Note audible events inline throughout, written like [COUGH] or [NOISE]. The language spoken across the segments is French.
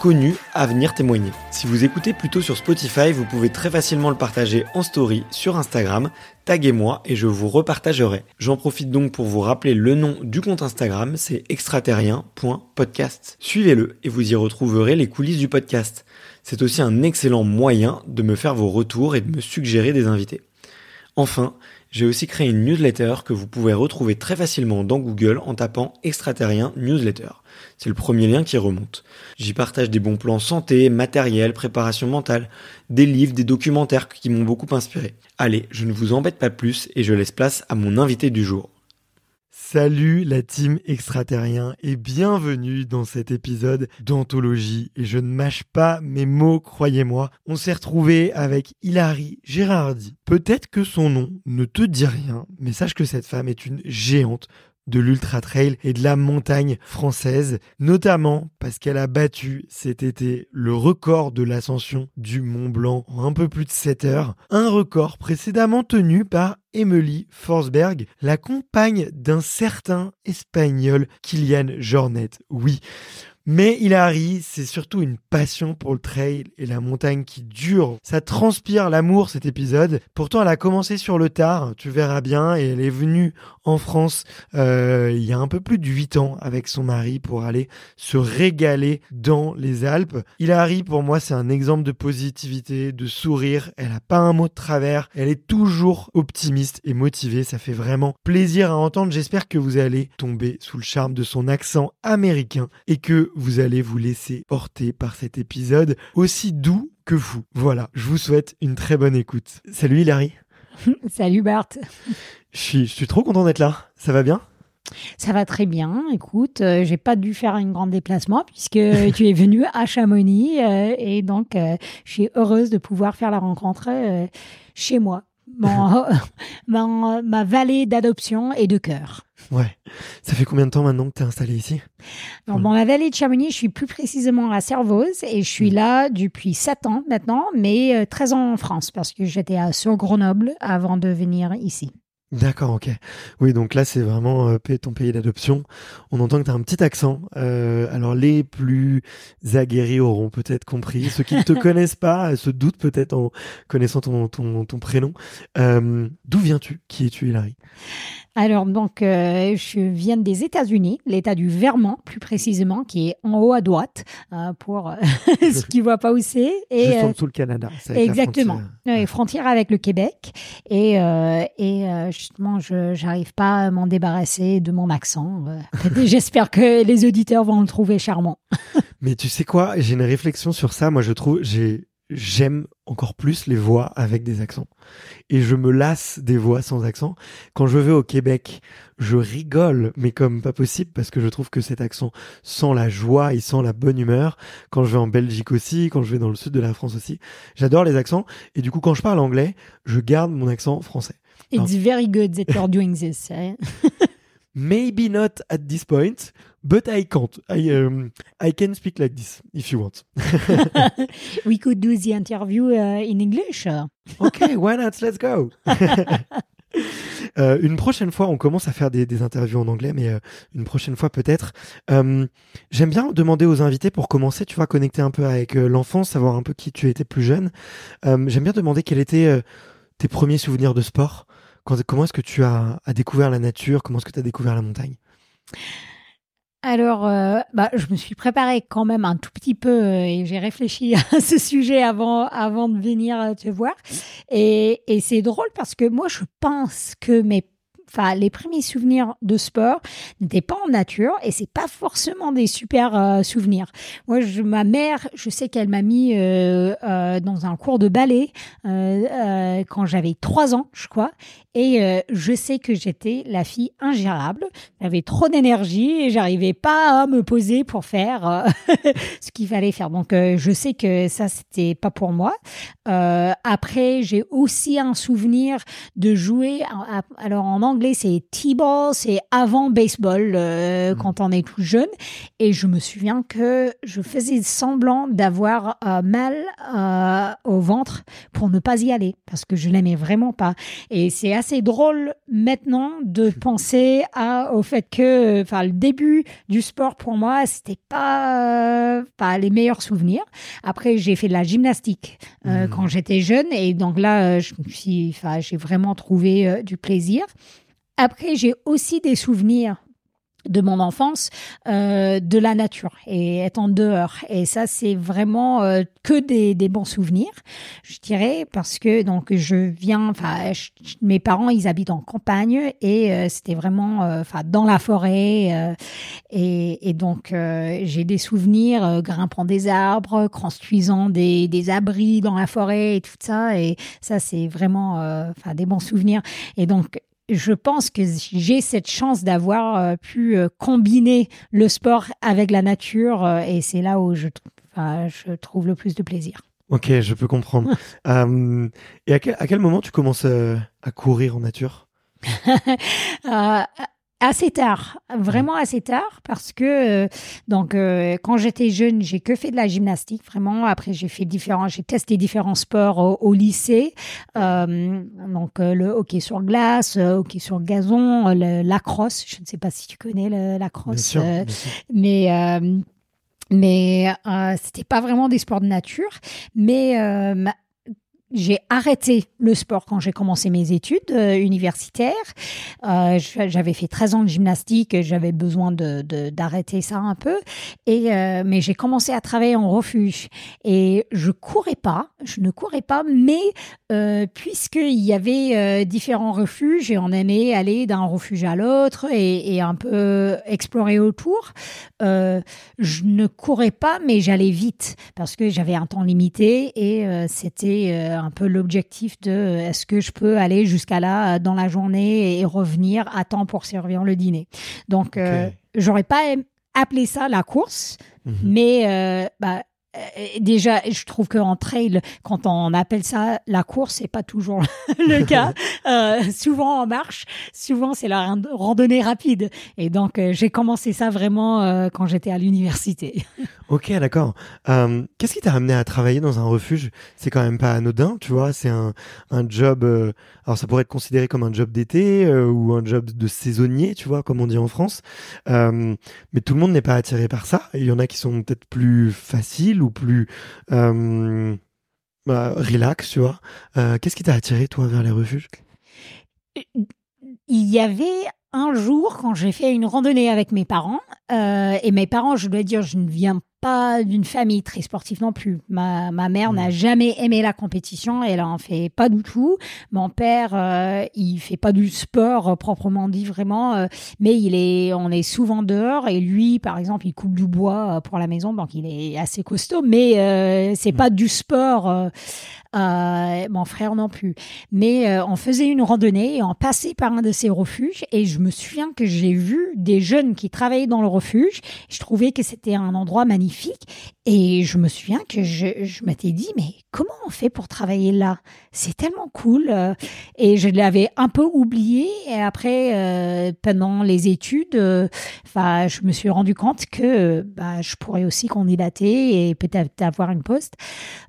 connus à venir témoigner. Si vous écoutez plutôt sur Spotify, vous pouvez très facilement le partager en story sur Instagram, taguez-moi et je vous repartagerai. J'en profite donc pour vous rappeler le nom du compte Instagram, c'est extraterrien.podcast. Suivez-le et vous y retrouverez les coulisses du podcast. C'est aussi un excellent moyen de me faire vos retours et de me suggérer des invités. Enfin, j'ai aussi créé une newsletter que vous pouvez retrouver très facilement dans Google en tapant extraterrien newsletter. C'est le premier lien qui remonte. J'y partage des bons plans santé, matériel, préparation mentale, des livres, des documentaires qui m'ont beaucoup inspiré. Allez, je ne vous embête pas plus et je laisse place à mon invité du jour. Salut la team extraterrien et bienvenue dans cet épisode d'anthologie. Et je ne mâche pas mes mots, croyez-moi. On s'est retrouvé avec Hilary Gérardi. Peut-être que son nom ne te dit rien, mais sache que cette femme est une géante de l'ultra trail et de la montagne française, notamment parce qu'elle a battu cet été le record de l'ascension du Mont Blanc en un peu plus de 7 heures, un record précédemment tenu par Emily Forsberg, la compagne d'un certain espagnol Kylian Jornet. Oui, mais Hilary, c'est surtout une passion pour le trail et la montagne qui dure. Ça transpire l'amour cet épisode. Pourtant, elle a commencé sur le tard, tu verras bien, et elle est venue en France euh, il y a un peu plus de 8 ans avec son mari pour aller se régaler dans les Alpes. Hilary, pour moi, c'est un exemple de positivité, de sourire. Elle a pas un mot de travers. Elle est toujours optimiste et motivée. Ça fait vraiment plaisir à entendre. J'espère que vous allez tomber sous le charme de son accent américain et que vous allez vous laisser porter par cet épisode aussi doux que fou. Voilà, je vous souhaite une très bonne écoute. Salut Hilary. [LAUGHS] Salut Bart. Je suis, je suis trop content d'être là. Ça va bien? Ça va très bien. Écoute, euh, j'ai pas dû faire un grand déplacement puisque [LAUGHS] tu es venu à Chamonix euh, et donc euh, je suis heureuse de pouvoir faire la rencontre chez moi, [LAUGHS] mon, ma vallée d'adoption et de cœur. Ouais. Ça fait combien de temps maintenant que tu es installé ici? Dans la vallée de Chamonix, je suis plus précisément à Servoz et je suis mm. là depuis 7 ans maintenant, mais 13 ans en France parce que j'étais sur Grenoble avant de venir ici. D'accord, ok. Oui, donc là, c'est vraiment euh, ton pays d'adoption. On entend que tu as un petit accent. Euh, alors, les plus aguerris auront peut-être compris. Ceux qui ne te [LAUGHS] connaissent pas se doutent peut-être en connaissant ton, ton, ton prénom. Euh, D'où viens-tu? Qui es-tu, Hilary? Alors, donc, euh, je viens des États-Unis, l'État du Vermont, plus précisément, qui est en haut à droite, euh, pour [LAUGHS] ceux qui ne voient pas où c'est. Et, Juste en dessous le Canada. Exactement. Frontière. frontière avec le Québec. Et, et justement, je n'arrive pas à m'en débarrasser de mon accent. [LAUGHS] J'espère que les auditeurs vont le trouver charmant. Mais tu sais quoi J'ai une réflexion sur ça. Moi, je trouve, j'ai j'aime encore plus les voix avec des accents. Et je me lasse des voix sans accent. Quand je vais au Québec, je rigole, mais comme pas possible, parce que je trouve que cet accent sent la joie et sent la bonne humeur. Quand je vais en Belgique aussi, quand je vais dans le sud de la France aussi, j'adore les accents. Et du coup, quand je parle anglais, je garde mon accent français. It's very good that you're doing this. eh? [LAUGHS] Maybe not at this point, but I can't. I um, I can speak like this if you want. [LAUGHS] We could do the interview uh, in English. Ok, why not? Let's go. [LAUGHS] Euh, une prochaine fois, on commence à faire des, des interviews en anglais, mais euh, une prochaine fois peut-être. Euh, J'aime bien demander aux invités pour commencer, tu vois, connecter un peu avec l'enfance, savoir un peu qui tu étais plus jeune. J'aime bien demander quels étaient tes premiers souvenirs de sport. Quand- comment est-ce que tu as, as découvert la nature? Comment est-ce que tu as découvert la montagne? Alors, euh, bah, je me suis préparée quand même un tout petit peu euh, et j'ai réfléchi [LAUGHS] à ce sujet avant, avant de venir euh, te voir. Et, et c'est drôle parce que moi, je pense que mes Enfin, les premiers souvenirs de sport n'étaient pas en nature et c'est pas forcément des super souvenirs. Moi, je, ma mère, je sais qu'elle m'a mis dans un cours de ballet quand j'avais trois ans, je crois, et euh, je sais que j'étais la fille ingérable. J'avais trop d'énergie et j'arrivais pas à me poser pour faire euh, [LAUGHS] ce qu'il fallait faire. Donc, euh, je sais que ça, c'était pas pour moi. Après, j'ai aussi un souvenir de jouer. à- à- Alors, en anglais, c'est T-ball, c'est avant baseball euh, quand on est tout jeune. Et je me souviens que je faisais semblant d'avoir mal au ventre pour ne pas y aller parce que je l'aimais vraiment pas. Et c'est assez drôle maintenant de [LAUGHS] penser à, au fait que, enfin, le début du sport pour moi, c'était pas, pas les meilleurs souvenirs. Après, j'ai fait de la gymnastique euh, Mhm. quand j'étais jeune et donc là, euh, je me suis, enfin, j'ai vraiment trouvé euh, du plaisir. Après, j'ai aussi des souvenirs de mon enfance euh, de la nature et étant dehors. Et ça c'est vraiment euh, que des, des bons souvenirs je dirais parce que donc je viens enfin mes parents ils habitent en campagne et euh, c'était vraiment euh, enfin dans la forêt euh, et, et donc euh, j'ai des souvenirs grimpant des arbres construisant des, des abris dans la forêt et tout ça. Et ça c'est vraiment enfin des bons souvenirs. Et donc je pense que j'ai cette chance d'avoir euh, pu euh, combiner le sport avec la nature euh, et c'est là où je, enfin, je trouve le plus de plaisir. Ok, je peux comprendre. [LAUGHS] Euh, et à quel, à quel moment tu commences à courir en nature? [LAUGHS] Euh, assez tard, vraiment assez tard, parce que euh, donc euh, quand j'étais jeune, j'ai que fait de la gymnastique, vraiment. Après, j'ai fait différents, j'ai testé différents sports au, au lycée, Euh, donc le hockey sur glace, hockey sur gazon, le lacrosse. Je ne sais pas si tu connais le Bien sûr. euh, bien sûr. mais mais euh, c'était pas vraiment des sports de nature mais euh, ma- j'ai arrêté le sport quand j'ai commencé mes études euh, universitaires. Euh, j'avais fait 13 ans de gymnastique, j'avais besoin de d'arrêter ça un peu. Et euh, mais j'ai commencé à travailler en refuge et je courais pas, je ne courais pas, mais puisqu'il y avait différents refuges et on aimait aller d'un refuge à l'autre et, un peu explorer autour, je ne courais pas, mais j'allais vite parce que j'avais un temps limité et c'était un peu l'objectif de euh, est-ce que je peux aller jusqu'à là euh, dans la journée et revenir à temps pour servir le dîner. Donc, euh, j'aurais pas appelé ça la course, Mhm. mais bah, déjà, je trouve qu'en trail, quand on appelle ça la course, c'est pas toujours [LAUGHS] le cas. [LAUGHS] Euh, souvent en marche, souvent c'est la rand- randonnée rapide. Et donc, euh, j'ai commencé ça vraiment euh, quand j'étais à l'université. [LAUGHS] Ok, d'accord. Euh, Qu'est-ce qui t'a amené à travailler dans un refuge? C'est quand même pas anodin, tu vois. C'est un, un job. euh, alors, ça pourrait être considéré comme un job d'été euh, ou un job de saisonnier, tu vois, comme on dit en France. Euh, mais tout le monde n'est pas attiré par ça. Il y en a qui sont peut-être plus faciles ou plus euh, bah, relax, tu vois. Euh, Qu'est-ce qui t'a attiré, toi, vers les refuges? Il y avait un jour quand j'ai fait une randonnée avec mes parents, euh, et mes parents, je dois dire, je ne viens pas d'une famille très sportive non plus. Ma, ma mère n'a jamais aimé la compétition, elle en fait pas du tout. Mon père, euh, il fait pas du sport euh, proprement dit vraiment, euh, mais il est, on est souvent dehors et lui, par exemple, il coupe du bois euh, pour la maison, donc il est assez costaud, mais euh, c'est Mm. pas du sport. Euh, mon frère non plus. Mais euh, on faisait une randonnée et on passait par un de ces refuges et je me souviens que j'ai vu des jeunes qui travaillaient dans le refuge. Je trouvais que c'était un endroit magnifique et je me souviens que je, m'étais dit mais comment on fait pour travailler là? C'est tellement cool euh, et je l'avais un peu oublié et après pendant les études, enfin je me suis rendu compte que bah, je pourrais aussi candidater et peut-être avoir une poste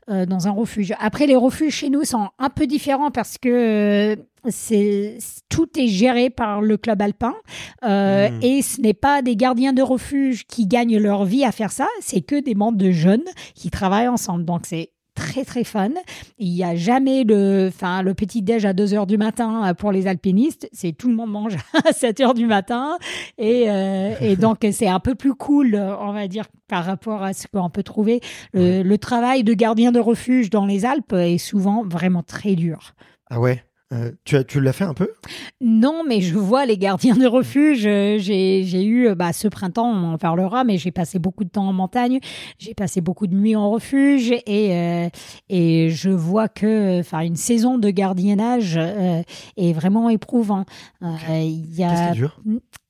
dans un refuge. Après, les refuges chez nous sont un peu différents parce que euh, c'est tout est géré par le club alpin euh, Mm. et ce n'est pas des gardiens de refuge qui gagnent leur vie à faire ça, c'est que des membres de jeunes qui travaillent ensemble. Donc c'est très très fun. Il n'y a jamais le, enfin le petit déj à 2 heures du matin pour les alpinistes. C'est tout le monde mange [LAUGHS] à 7 heures du matin et, euh, et donc c'est un peu plus cool, on va dire, par rapport à ce qu'on peut trouver. Le, le travail de gardien de refuge dans les Alpes est souvent vraiment très dur. Ah ouais? Euh, tu as, tu l'as fait un peu? Non, mais je vois les gardiens de refuge. euh, J'ai eu, euh, bah, ce printemps, on en parlera, mais j'ai passé beaucoup de temps en montagne. J'ai passé beaucoup de nuits en refuge et, euh, et je vois que enfin, une saison de gardiennage est vraiment éprouvant. Il y a, Qu'est-ce qui est dur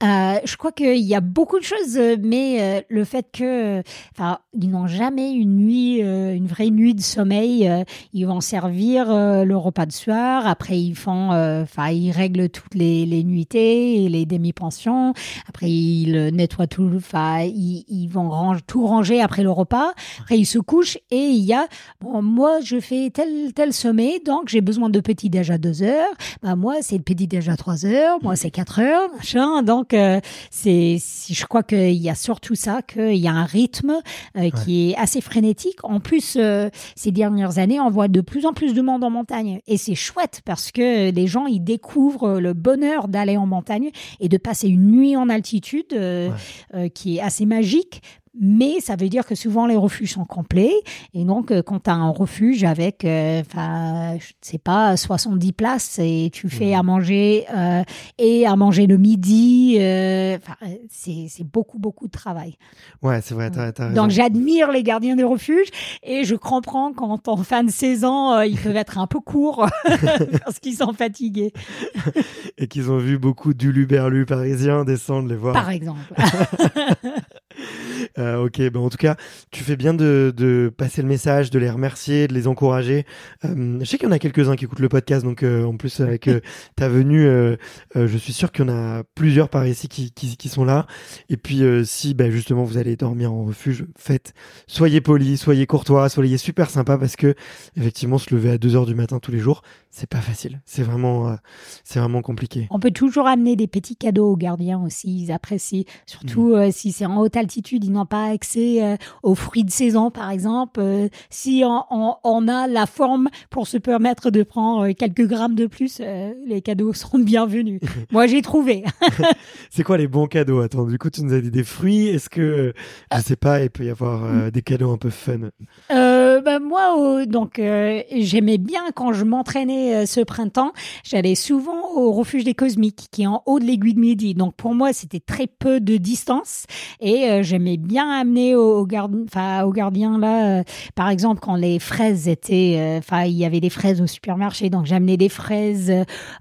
euh, je crois qu'il y a beaucoup de choses, euh, mais euh, le fait que, enfin, ils n'ont jamais une nuit, euh, une vraie nuit de sommeil. euh, ils vont servir euh, le repas de soir. Après, ils font, euh, enfin, ils règlent toutes les, les nuitées et les demi-pensions. Après, ils euh, nettoient tout. Enfin, ils, ils vont ranger, tout ranger après le repas. Après, ils se couchent et il y a, bon, moi, je fais tel tel sommet, donc j'ai besoin de petit déj à deux heures. Bah moi, c'est le petit déj à 3 heures, moi c'est 4 heures, machin. Donc euh, c'est, je crois qu'il y a surtout ça, qu'il y a un rythme euh, qui est assez frénétique. En plus, euh, ces dernières années, on voit de plus en plus de monde en montagne, et c'est chouette parce que les gens ils découvrent le bonheur d'aller en montagne et de passer une nuit en altitude, euh, qui est assez magique. Mais ça veut dire que souvent les refuges sont complets. Et donc, euh, quand tu as un refuge avec, euh, enfin, je sais pas, 70 places et tu fais à manger euh, et à manger le midi, euh, euh, c'est beaucoup, beaucoup de travail. Ouais, c'est vrai, t'as, raison. Donc, j'admire les gardiens de refuge et je comprends quand en fin de saison, euh, ils peuvent être un peu courts [LAUGHS] parce qu'ils sont fatigués, Et qu'ils ont vu beaucoup d'uluberlus parisiens descendre les voir. par exemple. [LAUGHS] [LAUGHS] Euh, ok, ben en tout cas, tu fais bien de, de passer le message, de les remercier, de les encourager. Euh, je sais qu'il y en a quelques-uns qui écoutent le podcast, donc euh, en plus avec [LAUGHS] ta venue, je suis sûr qu'il y en a plusieurs par ici qui, qui, qui sont là. Et puis si ben, justement vous allez dormir en refuge, faites, soyez polis, soyez courtois, soyez super sympa parce que effectivement se lever à 2 heures du matin tous les jours, c'est pas facile. C'est vraiment, c'est vraiment compliqué. On peut toujours amener des petits cadeaux aux gardiens aussi. Ils apprécient, surtout euh, si c'est en haute altitude, ils n'ont pas accès euh, aux fruits de saison, par exemple. Euh, si on, on- on a la forme pour se permettre de prendre euh, quelques grammes de plus, les cadeaux [LAUGHS] seront bienvenus. [LAUGHS] Moi, j'ai trouvé. [LAUGHS] C'est quoi les bons cadeaux? Attends, du coup tu nous as dit des fruits. Est-ce que, je sais pas, il peut y avoir euh, des cadeaux un peu fun? Euh, bah, moi, euh, donc, j'aimais bien quand je m'entraînais ce printemps. J'allais souvent au refuge des Cosmiques, qui est en haut de l'aiguille de midi. Donc, pour moi, c'était très peu de distance. Et euh, j'aimais bien amener aux, aux gardiens, enfin, aux gardiens là, euh, par exemple, quand les fraises étaient, euh, enfin, il y avait des fraises au supermarché. Donc, j'amenais des fraises,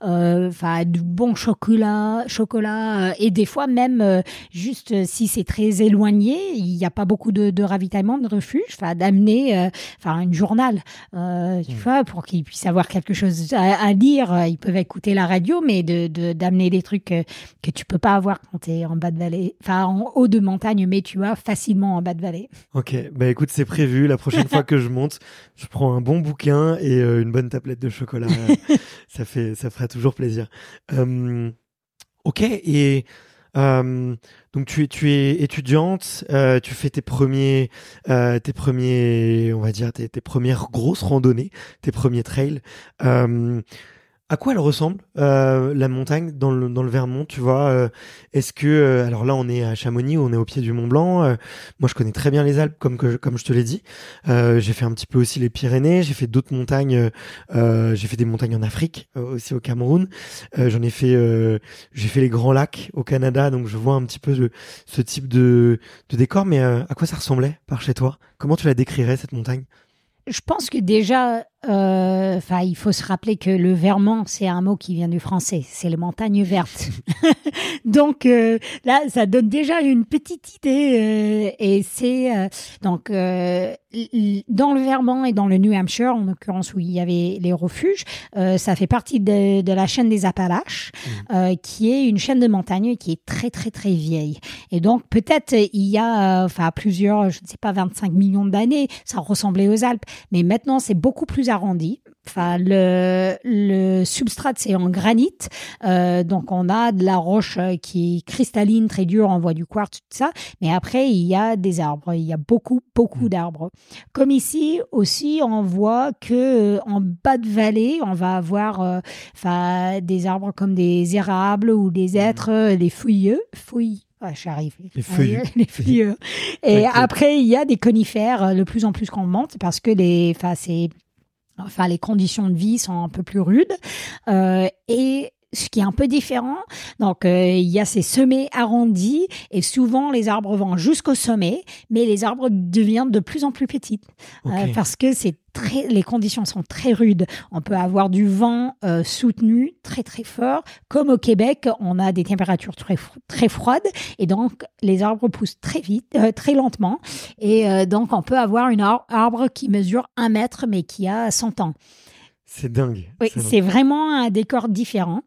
enfin, du bon chocolat, chocolat, et des fois même, juste si c'est très éloigné, il n'y a pas beaucoup de, de ravitaillement de refuge, enfin, d'amener, enfin, une journal, tu vois, pour qu'ils puissent avoir quelque chose à, à lire. Ils peuvent écouter la radio, mais de de- d'amener des trucs euh, que tu peux pas avoir quand tu es en bas de vallée, enfin, en haut de montagne, mais tu as facilement en bas de vallée. Ok, bah écoute, c'est prévu. La prochaine fois que je monte, je prends un bon bouquin et euh, une bonne tablette de chocolat. [LAUGHS] ça fait, ça fera toujours plaisir. Euh, ok, et euh, donc tu es, tu es étudiante, euh, tu fais tes premiers, euh, tes premiers, on va dire tes, tes premières grosses randonnées, tes premiers trails. À quoi elle ressemble euh, la montagne dans le dans le Vermont Tu vois, euh, est-ce que euh, alors là on est à Chamonix, on est au pied du Mont Blanc. Moi je connais très bien les Alpes comme que comme je te l'ai dit. j'ai fait un petit peu aussi les Pyrénées. J'ai fait d'autres montagnes. j'ai fait des montagnes en Afrique aussi au Cameroun. J'en ai fait j'ai fait les Grands Lacs au Canada, donc je vois un petit peu ce type de de décor. Mais à quoi ça ressemblait par chez toi? Comment tu la décrirais cette montagne? Je pense que déjà, euh, enfin, il faut se rappeler que le Vermont, c'est un mot qui vient du français. C'est les montagnes vertes. [LAUGHS] donc euh, là, ça donne déjà une petite idée. Euh, et c'est donc dans le Vermont et dans le New Hampshire, en l'occurrence où il y avait les refuges, ça fait partie de, de, la chaîne des Appalaches, mmh. qui est une chaîne de montagne qui est très très très vieille. Et donc peut-être il y a, enfin, plusieurs, je ne sais pas, 25 millions d'années, ça ressemblait aux Alpes, mais maintenant c'est beaucoup plus arrondi. Enfin, le, le substrat, c'est en granit. Euh, donc, on a de la roche euh, qui est cristalline, très dure, on voit du quartz, tout ça. Mais après, il y a des arbres. Il y a beaucoup, beaucoup mm. d'arbres. Comme ici aussi, on voit que euh, en bas de vallée, on va avoir enfin, des arbres comme des érables ou des mm. êtres, des fouilleux. Fouilles. j'arrive. Les feuillus. [LAUGHS] Les feuillus. [LAUGHS] Et après, il y a des conifères de plus en plus qu'on monte parce que les, enfin, c'est Enfin, les conditions de vie sont un peu plus rudes. Euh, et ce qui est un peu différent. Donc, euh, il y a ces sommets arrondis et souvent les arbres vont jusqu'au sommet, mais les arbres deviennent de plus en plus petits euh, parce que c'est très, les conditions sont très rudes. On peut avoir du vent euh, soutenu très très fort, comme au Québec, on a des températures très très froides et donc les arbres poussent très vite, très lentement et donc on peut avoir une arbre qui mesure un mètre mais qui a 100 ans. C'est dingue. Oui, c'est vraiment un décor différent.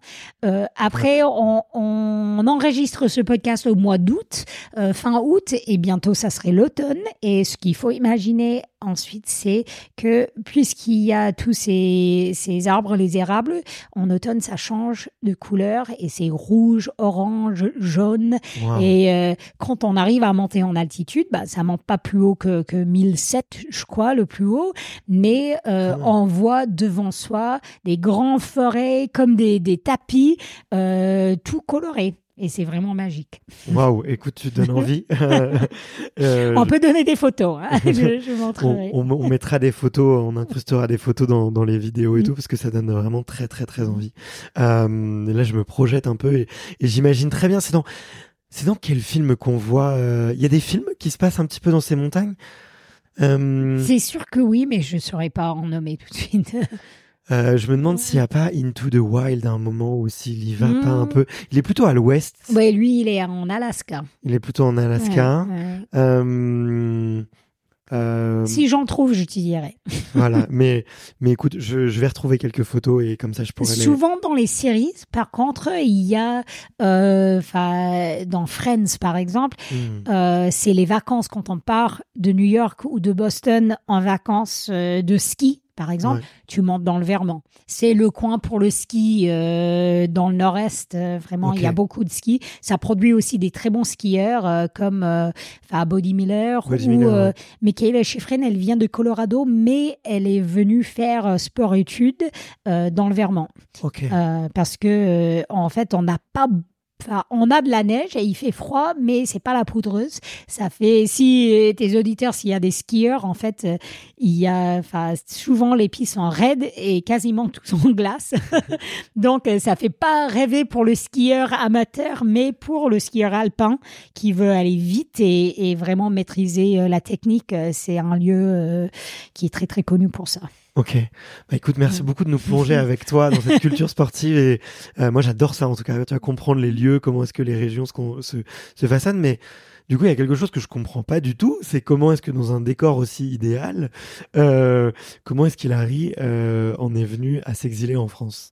Euh, après, on, on, enregistre ce podcast au mois d'août, euh, fin août, et bientôt ça serait l'automne. Et ce qu'il faut imaginer ensuite, c'est que puisqu'il y a tous ces, ces, arbres, les érables, en automne, ça change de couleur et c'est rouge, orange, jaune. Et euh, quand on arrive à monter en altitude, bah, ça monte pas plus haut que, que 1007, je crois, le plus haut, mais euh, on voit devant soi des grands forêts comme des, des tapis, euh, tout colorés. Et c'est vraiment magique. Waouh, écoute, tu donnes envie. [LAUGHS] euh, on peut donner des photos. Hein [LAUGHS] je, je montrerai. On, on, mettra des photos, on incrustera des photos dans, dans les vidéos et mm. tout, parce que ça donne vraiment très, très, très envie. Euh, là, je me projette un peu et, et j'imagine très bien. C'est dans, c'est dans quel film qu'on voit euh, Il y a des films qui se passent un petit peu dans ces montagnes? Euh... C'est sûr que oui, mais je ne saurais pas en nommer tout de suite. [LAUGHS] Euh, je me demande s'il n'y a pas Into the Wild à un moment où s'il y va pas un hmm. peu. Il est plutôt à l'ouest. Oui, lui, il est en Alaska. Il est plutôt en Alaska. Euh, euh... Si j'en trouve, j'utiliserai. [LAUGHS] voilà, mais mais écoute, je, je, vais retrouver quelques photos et comme ça je pourrais. Souvent dans les séries, par contre, il y a, euh, dans Friends par exemple, hmm. euh, c'est les vacances quand on part de New York ou de Boston en vacances de ski par exemple, tu montes dans le Vermont. C'est le coin pour le ski euh, dans le nord-est. Euh, vraiment, il y a beaucoup de ski. Ça produit aussi des très bons skieurs euh, comme euh, Body Miller ou Miller, Michaela Schifrin. Elle vient de Colorado, mais elle est venue faire sport-études dans le Vermont. parce que en fait, on n'a pas on a de la neige et il fait froid, mais c'est pas la poudreuse. Ça fait, si tes auditeurs, s'il y a des skieurs, en fait, euh, il y a, enfin, souvent les pistes sont raides et quasiment tout en glace. Donc, euh, ça fait pas rêver pour le skieur amateur, mais pour le skieur alpin qui veut aller vite et, vraiment maîtriser euh, la technique, c'est un lieu qui est très, très connu pour ça. Ok. Bah écoute, merci beaucoup de nous [LAUGHS] plonger avec toi dans cette culture sportive et euh, moi j'adore ça en tout cas. Tu vas comprendre les lieux, comment est-ce que les régions se, se, se façonnent, mais du coup il y a quelque chose que je comprends pas du tout, c'est comment est-ce que dans un décor aussi idéal, euh, comment est-ce qu'il arrive euh, en est venu à s'exiler en France?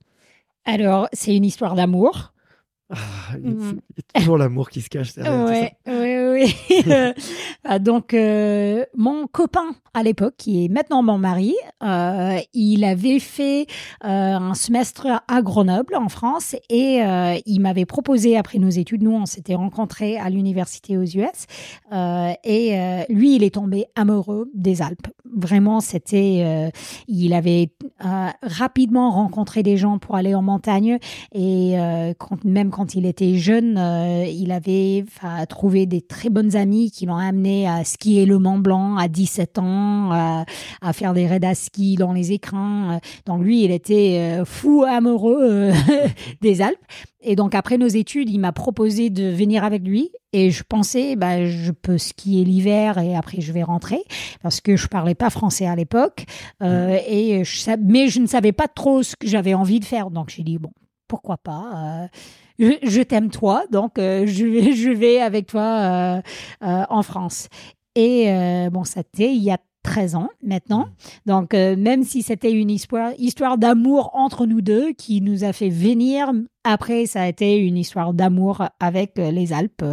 Alors c'est une histoire d'amour. Ah, il, y a, mm. toujours l'amour qui se cache derrière. oui, oui, oui. Ah, donc, euh, mon copain à l'époque, qui est maintenant mon mari, euh, il avait fait euh, un semestre à Grenoble, en France, et il m'avait proposé, après nos études, nous, on s'était rencontrés à l'université aux US, et lui, il est tombé amoureux des Alpes. Vraiment, c'était, il avait rapidement rencontré des gens pour aller en montagne et quand, même quand il était jeune, euh, il avait trouvé des très bonnes amies qui l'ont amené à skier le Mont Blanc à 17 ans, à, à faire des raids à ski dans les écrins. Donc lui, il était fou amoureux [LAUGHS] des Alpes. Et donc après nos études, il m'a proposé de venir avec lui. Et je pensais, bah, je peux skier l'hiver et après je vais rentrer parce que je parlais pas français à l'époque. Euh, mmh. et je, mais je ne savais pas trop ce que j'avais envie de faire. Donc j'ai dit bon, pourquoi pas. Euh, je, t'aime toi, donc euh, [LAUGHS] je vais, je vais avec toi en France. Et bon, c'était il y a 13 ans maintenant. Mm. Donc, euh, même si c'était une histoire, histoire d'amour entre nous deux qui nous a fait venir, après, ça a été une histoire d'amour avec euh, les Alpes,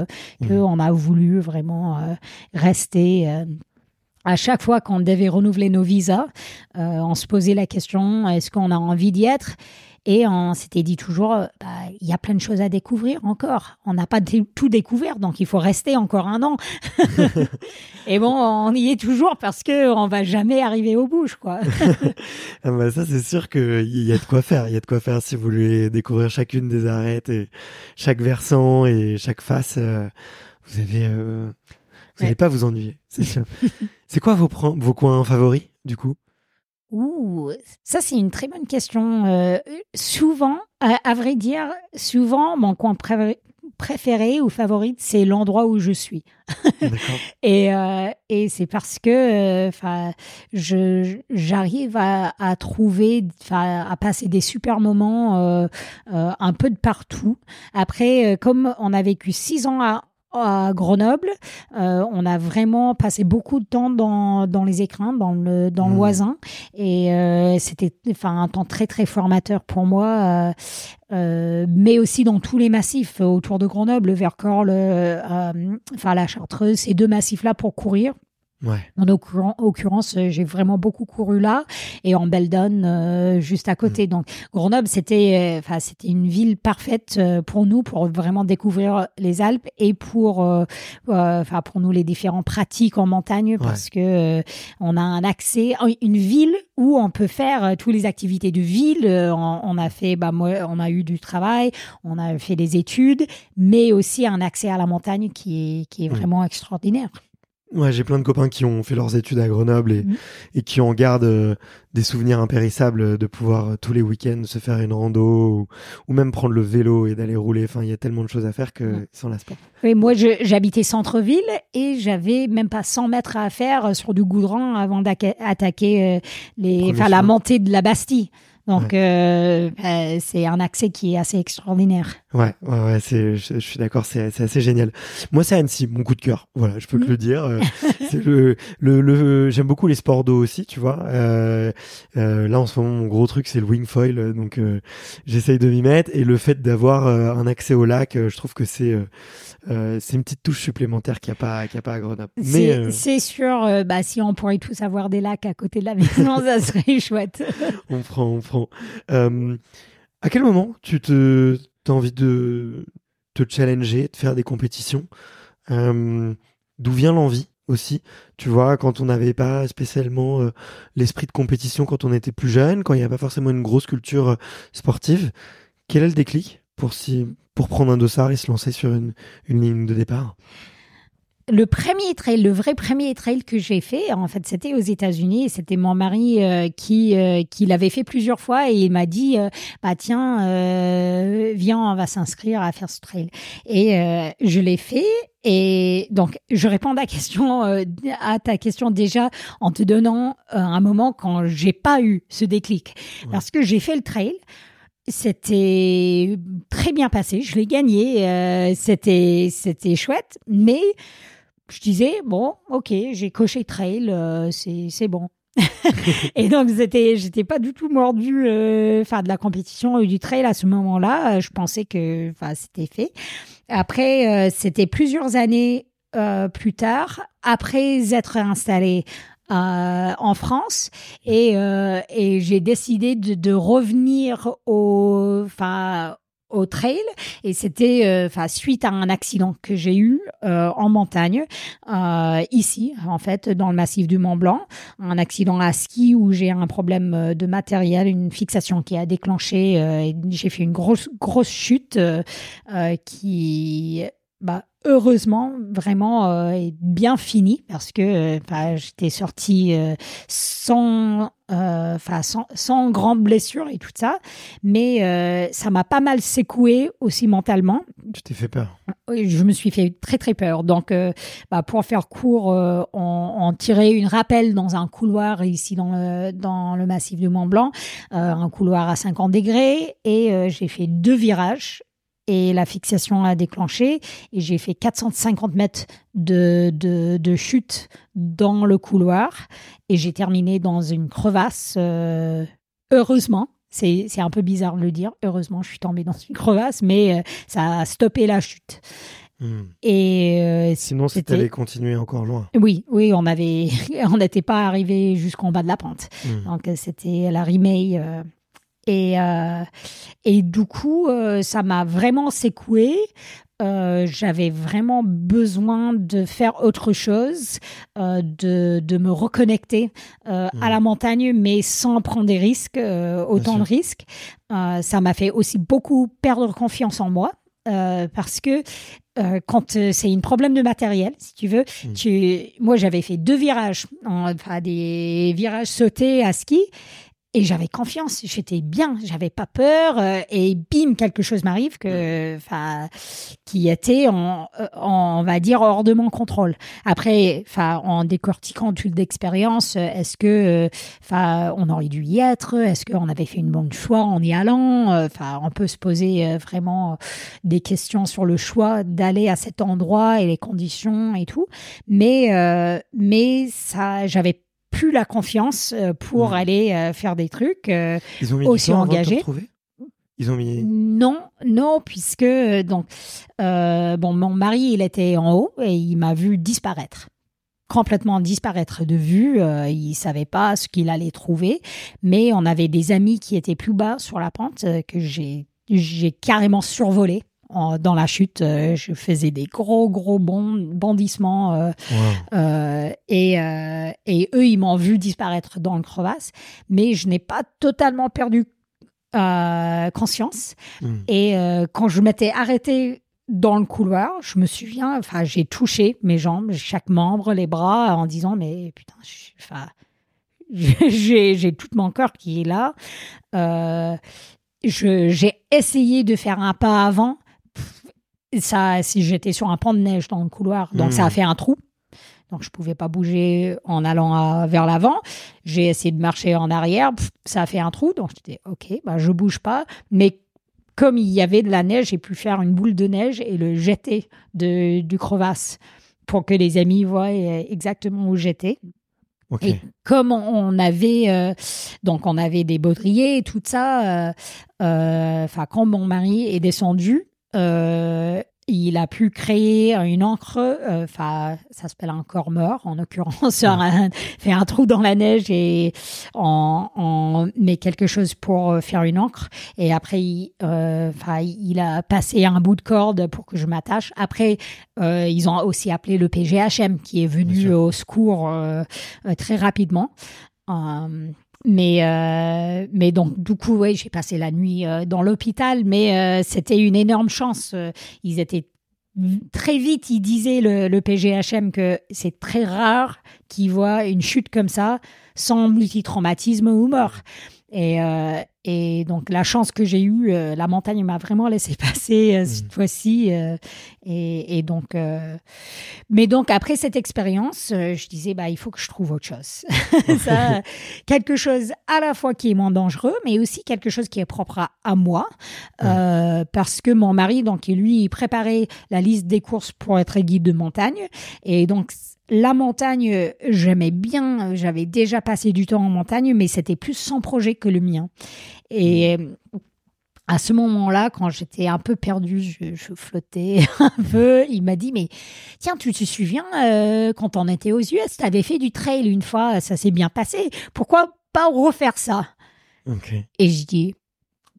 que mm. qu'on a voulu vraiment euh, rester. À chaque fois qu'on devait renouveler nos visas, on se posait la question est-ce qu'on a envie d'y être? Et on s'était dit toujours, euh, bah, il y a plein de choses à découvrir encore. On n'a pas tout découvert, donc il faut rester encore un an. [LAUGHS] [LAUGHS] et bon, on y est toujours parce que on va jamais arriver au bout, quoi. [LAUGHS] ah bah ça, c'est sûr qu'il y a de quoi faire. Il y a de quoi faire si vous voulez découvrir chacune des arêtes et chaque versant et chaque face. Euh, vous avez, euh, vous n'allez pas vous ennuyer, c'est [LAUGHS] sûr. c'est quoi vos, vos coins favoris, du coup? Ouh, ça c'est une très bonne question. Euh, souvent, à, vrai dire, souvent mon coin préféré ou favori, c'est l'endroit où je suis. [LAUGHS] et, euh, et c'est parce que euh, enfin j'arrive à, à, trouver à passer des super moments un peu de partout après comme on a vécu six ans à, à Grenoble. Euh, on a vraiment passé beaucoup de temps dans, dans les écrins, dans le dans mmh. et euh, c'était enfin un temps très très formateur pour moi. Euh, mais aussi dans tous les massifs autour de Grenoble, le Vercors, le, enfin la Chartreuse, ces deux massifs-là pour courir. Ouais. En l'occurrence, euh, j'ai vraiment beaucoup couru là et en Beldon, euh, juste à côté. Mm. Donc Grenoble, c'était, euh, c'était une ville parfaite pour nous pour vraiment découvrir les Alpes et pour, enfin, pour nous les différents pratiques en montagne parce que on a un accès, une ville où on peut faire toutes les activités de ville. On, a fait, bah moi, on a eu du travail, on a fait des études, mais aussi un accès à la montagne qui est qui est vraiment extraordinaire. Ouais, j'ai plein de copains qui ont fait leurs études à Grenoble et, mm. et qui en gardent euh, des souvenirs impérissables de pouvoir euh, tous les week-ends se faire une rando ou, même prendre le vélo et d'aller rouler. Enfin, il y a tellement de choses à faire que mm. sans la sport. Oui, moi, j'habitais centre-ville et j'avais même pas 100 mètres à faire sur du goudron avant d'attaquer euh, les, enfin, la montée de la Bastille. Donc, euh, euh, c'est un accès qui est assez extraordinaire. Ouais, ouais, ouais c'est, je, suis d'accord, c'est, c'est assez génial. Moi, c'est Annecy, mon coup de cœur. Voilà, je peux te le dire. Euh, [LAUGHS] c'est le, le, le j'aime beaucoup les sports d'eau aussi, tu vois. Euh, euh, là, en ce moment, mon gros truc, c'est le wing foil. Donc, j'essaye de m'y mettre. Et le fait d'avoir un accès au lac, je trouve que c'est euh, c'est une petite touche supplémentaire qu'il n'y a, pas, a pas à Grenoble. Euh, c'est sûr, euh, bah, si on pourrait tous avoir des lacs à côté de la maison, [LAUGHS] ça serait chouette. [LAUGHS] on prend, on prend. à quel moment tu te, as envie de te challenger, de faire des compétitions? D'où vient l'envie aussi? Tu vois, quand on n'avait pas spécialement l'esprit de compétition quand on était plus jeune, quand il n'y a pas forcément une grosse culture sportive, quel est le déclic pour si pour prendre un dossard et se lancer sur une, une ligne de départ le premier trail, le vrai premier trail que j'ai fait, en fait, c'était aux États-Unis. C'était mon mari euh, qui euh, qui l'avait fait plusieurs fois et il m'a dit, euh, bah tiens, viens, on va s'inscrire à faire ce trail. Et je l'ai fait. Et donc, je réponds à ta question, à ta question déjà en te donnant un moment quand j'ai pas eu ce déclic, parce que j'ai fait le trail. C'était très bien passé, je l'ai gagné, euh, c'était c'était chouette, mais je disais bon, ok, j'ai coché trail, euh, c'est c'est bon. [LAUGHS] et donc c'était j'étais pas du tout mordu euh, enfin de la compétition du trail à ce moment-là. Je pensais que enfin c'était fait. Après c'était plusieurs années plus tard après être installé euh, en France. Et, euh, et j'ai décidé de, de revenir au, enfin, au trail. Et c'était euh, enfin suite à un accident que j'ai eu euh, en montagne euh, ici en fait dans le massif du Mont Blanc. Un accident à ski où j'ai un problème de matériel une fixation qui a déclenché et j'ai fait une grosse grosse chute qui bah, heureusement vraiment euh, bien fini parce que euh, j'étais sortie euh, sans enfin sans, sans grande blessure et tout ça. Mais ça m'a pas mal secoué aussi mentalement. Tu t'es fait peur. Oui je me suis fait très très peur. Donc bah, pour faire court on, on, tirait une rappel dans un couloir ici dans le dans le massif du Mont Blanc un couloir à 50 degrés et j'ai fait deux virages et la fixation a déclenché et j'ai fait 450 mètres de, de, chute dans le couloir et j'ai terminé dans une crevasse. Euh, heureusement, c'est un peu bizarre de le dire. Heureusement, je suis tombée dans une crevasse, mais euh, ça a stoppé la chute. Hmm. Et euh, sinon, c'était allé continuer encore loin. Oui, oui, on avait, [LAUGHS] on n'était pas arrivé jusqu'en bas de la pente. Hmm. Donc c'était la remake et, euh, et du coup, euh, ça m'a vraiment secoué. Euh, j'avais vraiment besoin de faire autre chose, de, de, me reconnecter à mmh. la montagne, mais sans prendre des risques, autant de risques. ça m'a fait aussi beaucoup perdre confiance en moi. parce que quand c'est un problème de matériel, si tu veux, mmh. tu, moi j'avais fait deux virages, enfin des virages sautés à ski, et j'avais confiance, j'étais bien, j'avais pas peur. Euh, et bim, quelque chose m'arrive que, enfin, qui était en, euh, en, on va dire hors de mon contrôle. Après, enfin, en décortiquant toute l'expérience, est-ce que, enfin, on aurait dû y être? Est-ce qu'on avait fait une bonne choix en y allant? Enfin, on peut se poser euh, vraiment des questions sur le choix d'aller à cet endroit et les conditions et tout. Mais, mais ça, j'avais plus la confiance euh, pour aller euh, faire des trucs euh, Ils ont mis aussi engagés. Ils ont mis non, non, puisque donc bon, mon mari il était en haut et il m'a vu disparaître complètement disparaître de vue. il savait pas ce qu'il allait trouver, mais on avait des amis qui étaient plus bas sur la pente que j'ai j'ai carrément survolé dans la chute, euh, je faisais des gros, gros bondissements. Euh, euh, et, et eux, ils m'ont vu disparaître dans le crevasse. Mais je n'ai pas totalement perdu conscience. Hmm. Et quand je m'étais arrêtée dans le couloir, je me souviens, enfin, j'ai touché mes jambes, chaque membre, les bras, en disant, mais putain, enfin, [LAUGHS] j'ai tout mon corps qui est là. j'ai essayé de faire un pas avant, ça, si j'étais sur un pan de neige dans le couloir, donc ça a hmm. fait un trou. Donc je pouvais pas bouger en allant vers l'avant. J'ai essayé de marcher en arrière, ça a fait un trou. Donc j'étais ok, bah je bouge pas. Mais comme il y avait de la neige, j'ai pu faire une boule de neige et le jeter de, du crevasse pour que les amis voient exactement où j'étais. Et comme on avait euh, donc on avait des baudriers et tout ça, euh, euh, enfin quand mon mari est descendu, il a pu créer une encre, euh, enfin, ça s'appelle un corps mort, en l'occurrence, [LAUGHS] un, fait un trou dans la neige et on, met quelque chose pour euh, faire une encre. Et après, il, il a passé un bout de corde pour que je m'attache. Après, ils ont aussi appelé le PGHM qui est venu au secours très rapidement. Mais, euh, mais donc, du coup, ouais, j'ai passé la nuit euh, dans l'hôpital, mais euh, c'était une énorme chance. Ils étaient très vite, ils disaient le, le PGHM que c'est très rare qu'ils voient une chute comme ça sans multitraumatisme ou mort. Et, euh, et donc la chance que j'ai eue, euh, la montagne m'a vraiment laissé [LAUGHS] passer euh, cette mmh. fois-ci. Et, et, donc, mais donc après cette expérience, je disais bah il faut que je trouve autre chose, [LAUGHS] Ça, quelque chose à la fois qui est moins dangereux, mais aussi quelque chose qui est propre à, à moi, parce que mon mari donc lui il préparait la liste des courses pour être guide de montagne, et donc la montagne, j'aimais bien, j'avais déjà passé du temps en montagne, mais c'était plus son projet que le mien. Et mmh. à ce moment-là, quand j'étais un peu perdue, je, flottais [LAUGHS] un peu, il m'a dit, mais tiens, tu te souviens, euh, quand on était aux US, tu avais fait du trail une fois, ça s'est bien passé, pourquoi pas refaire ça? Et je dis,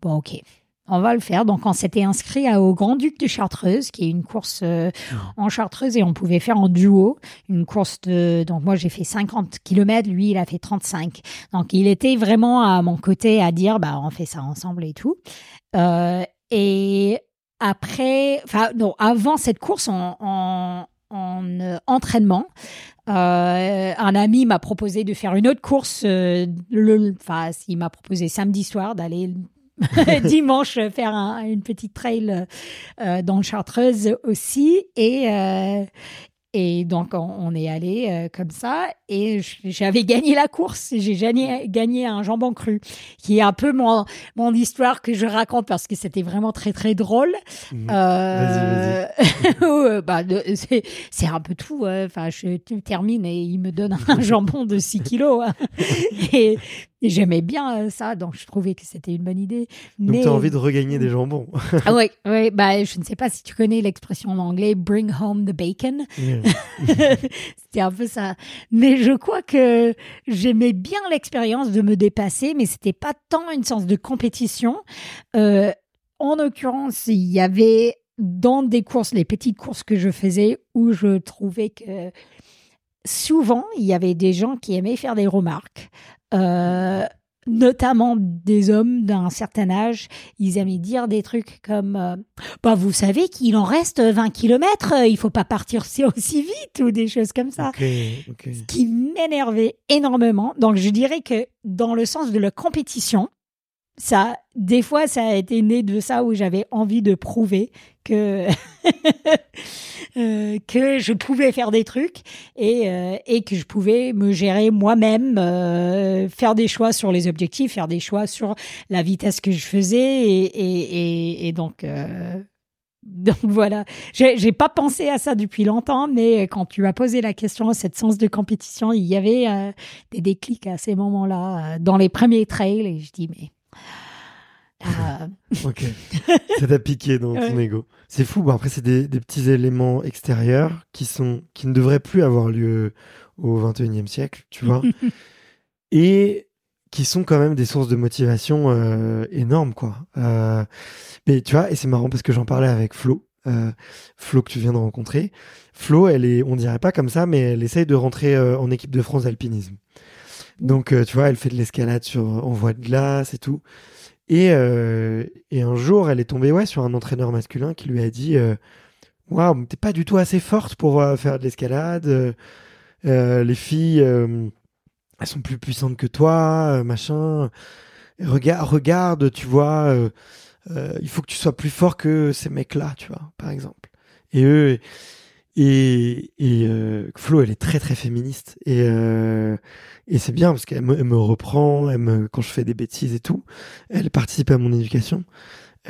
bon ok, on va le faire. Donc, on s'était inscrit au Grand-Duc de Chartreuse, qui est une course euh, en Chartreuse et on pouvait faire en duo. Une course de, donc moi, j'ai fait 50 km, lui, il a fait 35. Donc, il était vraiment à mon côté à dire, bah, on fait ça ensemble et tout. Euh, et après, enfin, non, avant cette course en, en, en entraînement, euh, un ami m'a proposé de faire une autre course. Euh, le, enfin, il m'a proposé samedi soir d'aller [LAUGHS] dimanche faire une petite trail euh, dans Chartreuse aussi. Et, et donc, on, est allé euh, comme ça et j'avais gagné la course. J'ai gagné, gagné un jambon cru, qui est un peu mon, mon histoire que je raconte parce que c'était vraiment très, très drôle. Mmh. Euh, [LAUGHS] bah, c'est un peu tout. Enfin, je termine et il me donne un [LAUGHS] jambon de 6 kilos. Hein. et, et j'aimais bien euh, ça, donc je trouvais que c'était une bonne idée. Donc tu as envie de regagner des jambons. [LAUGHS] ah oui, ouais, bah, je ne sais pas si tu connais l'expression en anglais bring home the bacon. [LAUGHS] c'était un peu ça. Mais je crois que j'aimais bien l'expérience de me dépasser, mais c'était pas tant une sens de compétition. Euh, en l'occurrence, il y avait dans des courses, les petites courses que je faisais, où je trouvais que souvent, il y avait des gens qui aimaient faire des remarques. Euh, notamment des hommes d'un certain âge, ils aimaient dire des trucs comme euh, bah vous savez qu'il en reste 20 km, il faut pas partir [LAUGHS] aussi vite ou des choses comme ça. Ce qui m'énervait énormément. Donc je dirais que dans le sens de la compétition, ça, des fois, ça a été né de ça où j'avais envie de prouver que euh, [LAUGHS] que je pouvais faire des trucs et, euh, et que je pouvais me gérer moi-même, euh, faire des choix sur les objectifs, faire des choix sur la vitesse que je faisais et, et, et donc. [LAUGHS] Donc voilà, j'ai pas pensé à ça depuis longtemps, mais quand tu as posé la question, cette sens de compétition, il y avait des déclics à ces moments-là, dans les premiers trails, et je dis mais euh. [LAUGHS] ok. [LAUGHS] Ça t'a piqué dans ton ego. C'est fou. Bon, après, c'est des, petits éléments extérieurs qui, sont, qui ne devraient plus avoir lieu au 21e siècle, tu vois. [LAUGHS] et qui sont quand même des sources de motivation euh, énormes, quoi. Euh, mais tu vois, et c'est marrant parce que j'en parlais avec Flo. Flo que tu viens de rencontrer. Flo, elle est, on dirait pas comme ça, mais elle essaye de rentrer en équipe de France d'alpinisme. Donc, tu vois, elle fait de l'escalade sur en voie de glace et tout. Et, euh, et, un jour, elle est tombée ouais, sur un entraîneur masculin qui lui a dit euh, Waouh, t'es pas du tout assez forte pour euh, faire de l'escalade. les filles, elles sont plus puissantes que toi, machin. Regarde, regarde, tu vois, il faut que tu sois plus fort que ces mecs-là, tu vois, par exemple. Et eux, et, euh, Flo, elle est très très féministe et euh, c'est bien parce qu'elle me, reprend, elle me, quand je fais des bêtises et tout, elle participe à mon éducation.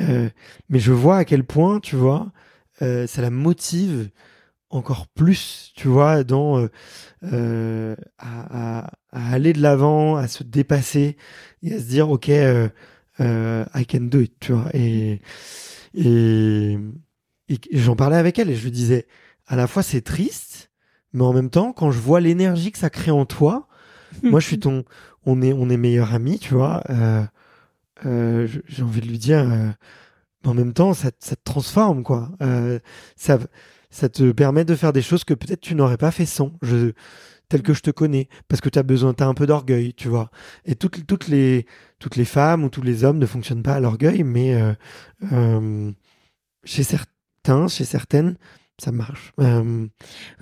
Euh, mais je vois à quel point, tu vois, ça la motive encore plus, tu vois, dans à, aller de l'avant, à se dépasser et à se dire ok, I can do it, tu vois. Et j'en parlais avec elle et je lui disais à la fois c'est triste, mais en même temps, quand je vois l'énergie que ça crée en toi, [LAUGHS] moi je suis ton, on est, on est meilleurs amis, tu vois. Euh, euh, j'ai envie de lui dire, euh, mais en même temps, ça, ça te transforme, quoi. Ça, ça te permet de faire des choses que peut-être tu n'aurais pas fait sans. Je, tel que je te connais, parce que tu as besoin, tu as un peu d'orgueil, tu vois. Et toutes, toutes, les, toutes les femmes ou tous les hommes ne fonctionnent pas à l'orgueil, mais chez certains, chez certaines, ça marche. Euh,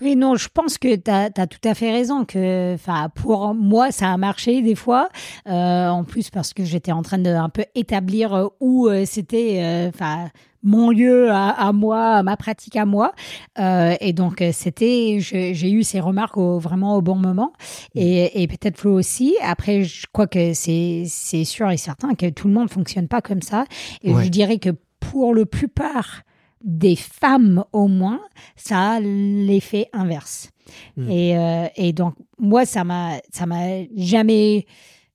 oui, non, je pense que tu as, tout à fait raison. Que, pour moi, ça a marché des fois. Euh, en plus, parce que j'étais en train de un peu établir euh, où c'était enfin mon lieu à, moi, ma pratique à moi. et donc, c'était, j'ai eu ces remarques vraiment au bon moment. Et, peut-être Flo aussi. Après, je crois que c'est sûr et certain que tout le monde fonctionne pas comme ça. Et je dirais que pour le plupart des femmes au moins, ça a l'effet inverse. Hmm. Et, euh, et, donc, moi, ça m'a, ça m'a jamais,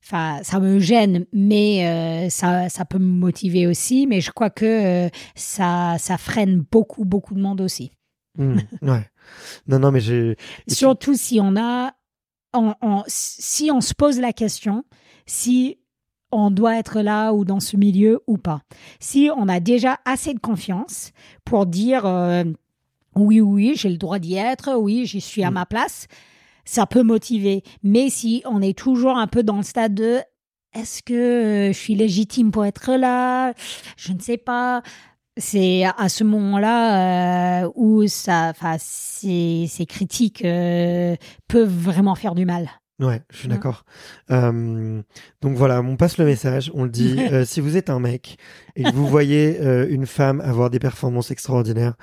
enfin, ça me gêne, mais euh, ça, ça peut me motiver aussi. Mais je crois que euh, ça, ça freine beaucoup, beaucoup de monde aussi. Hmm. [LAUGHS] ouais. Non, non, mais j'ai. Surtout si on a, si on se pose la question, si on doit être là ou dans ce milieu ou pas. Si on a déjà assez de confiance pour dire euh, oui, oui, j'ai le droit d'y être, oui, j'y suis à Mm. ma place, ça peut motiver. Mais si on est toujours un peu dans le stade de est-ce que euh, je suis légitime pour être là? Je ne sais pas. C'est à ce moment-là euh, où ça, ces, ces critiques euh, peuvent vraiment faire du mal. Ouais, je suis Ouais. d'accord. Euh, donc voilà, on passe le message, on le dit. [LAUGHS] Euh, si vous êtes un mec et que vous voyez euh, une femme avoir des performances extraordinaires,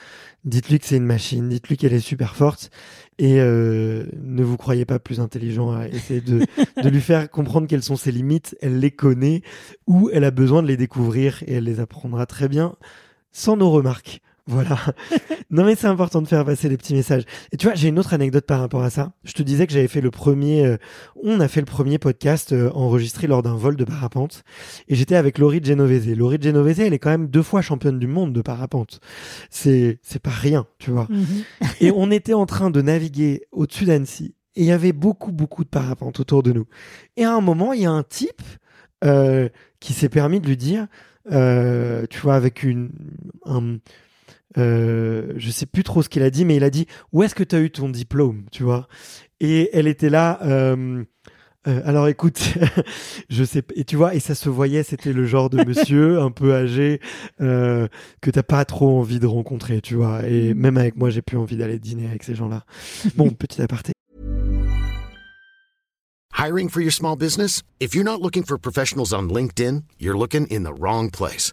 dites-lui que c'est une machine, dites-lui qu'elle est super forte et euh, ne vous croyez pas plus intelligent à essayer de, de lui faire comprendre quelles sont ses limites. Elle les connaît ou elle a besoin de les découvrir et elle les apprendra très bien sans nos remarques. Voilà. [LAUGHS] non mais c'est important de faire passer les petits messages. Et tu vois, j'ai une autre anecdote par rapport à ça. Je te disais que j'avais fait le premier, euh, on a fait le premier podcast euh, enregistré lors d'un vol de parapente. Et j'étais avec Laurie Genovese. Laurie Genovese, elle est quand même deux fois championne du monde de parapente. C'est, c'est pas rien, tu vois. Et on était en train de naviguer au-dessus d'Annecy. Et il y avait beaucoup, beaucoup de parapentes autour de nous. Et à un moment, il y a un type euh, qui s'est permis de lui dire, tu vois, avec une, un, euh, je sais plus trop ce qu'il a dit, mais il a dit où est-ce que tu as eu ton diplôme, tu vois? Et elle était là. euh, euh, alors écoute, [LAUGHS] je sais pas- et tu vois et ça se voyait, c'était le genre de [LAUGHS] monsieur un peu âgé euh, que t'as pas trop envie de rencontrer, tu vois. Et même avec moi, j'ai plus envie d'aller dîner avec ces gens-là. Bon, [LAUGHS] petit aparté. Hiring for your small business? If you're not looking for professionals on LinkedIn, you're looking in the wrong place.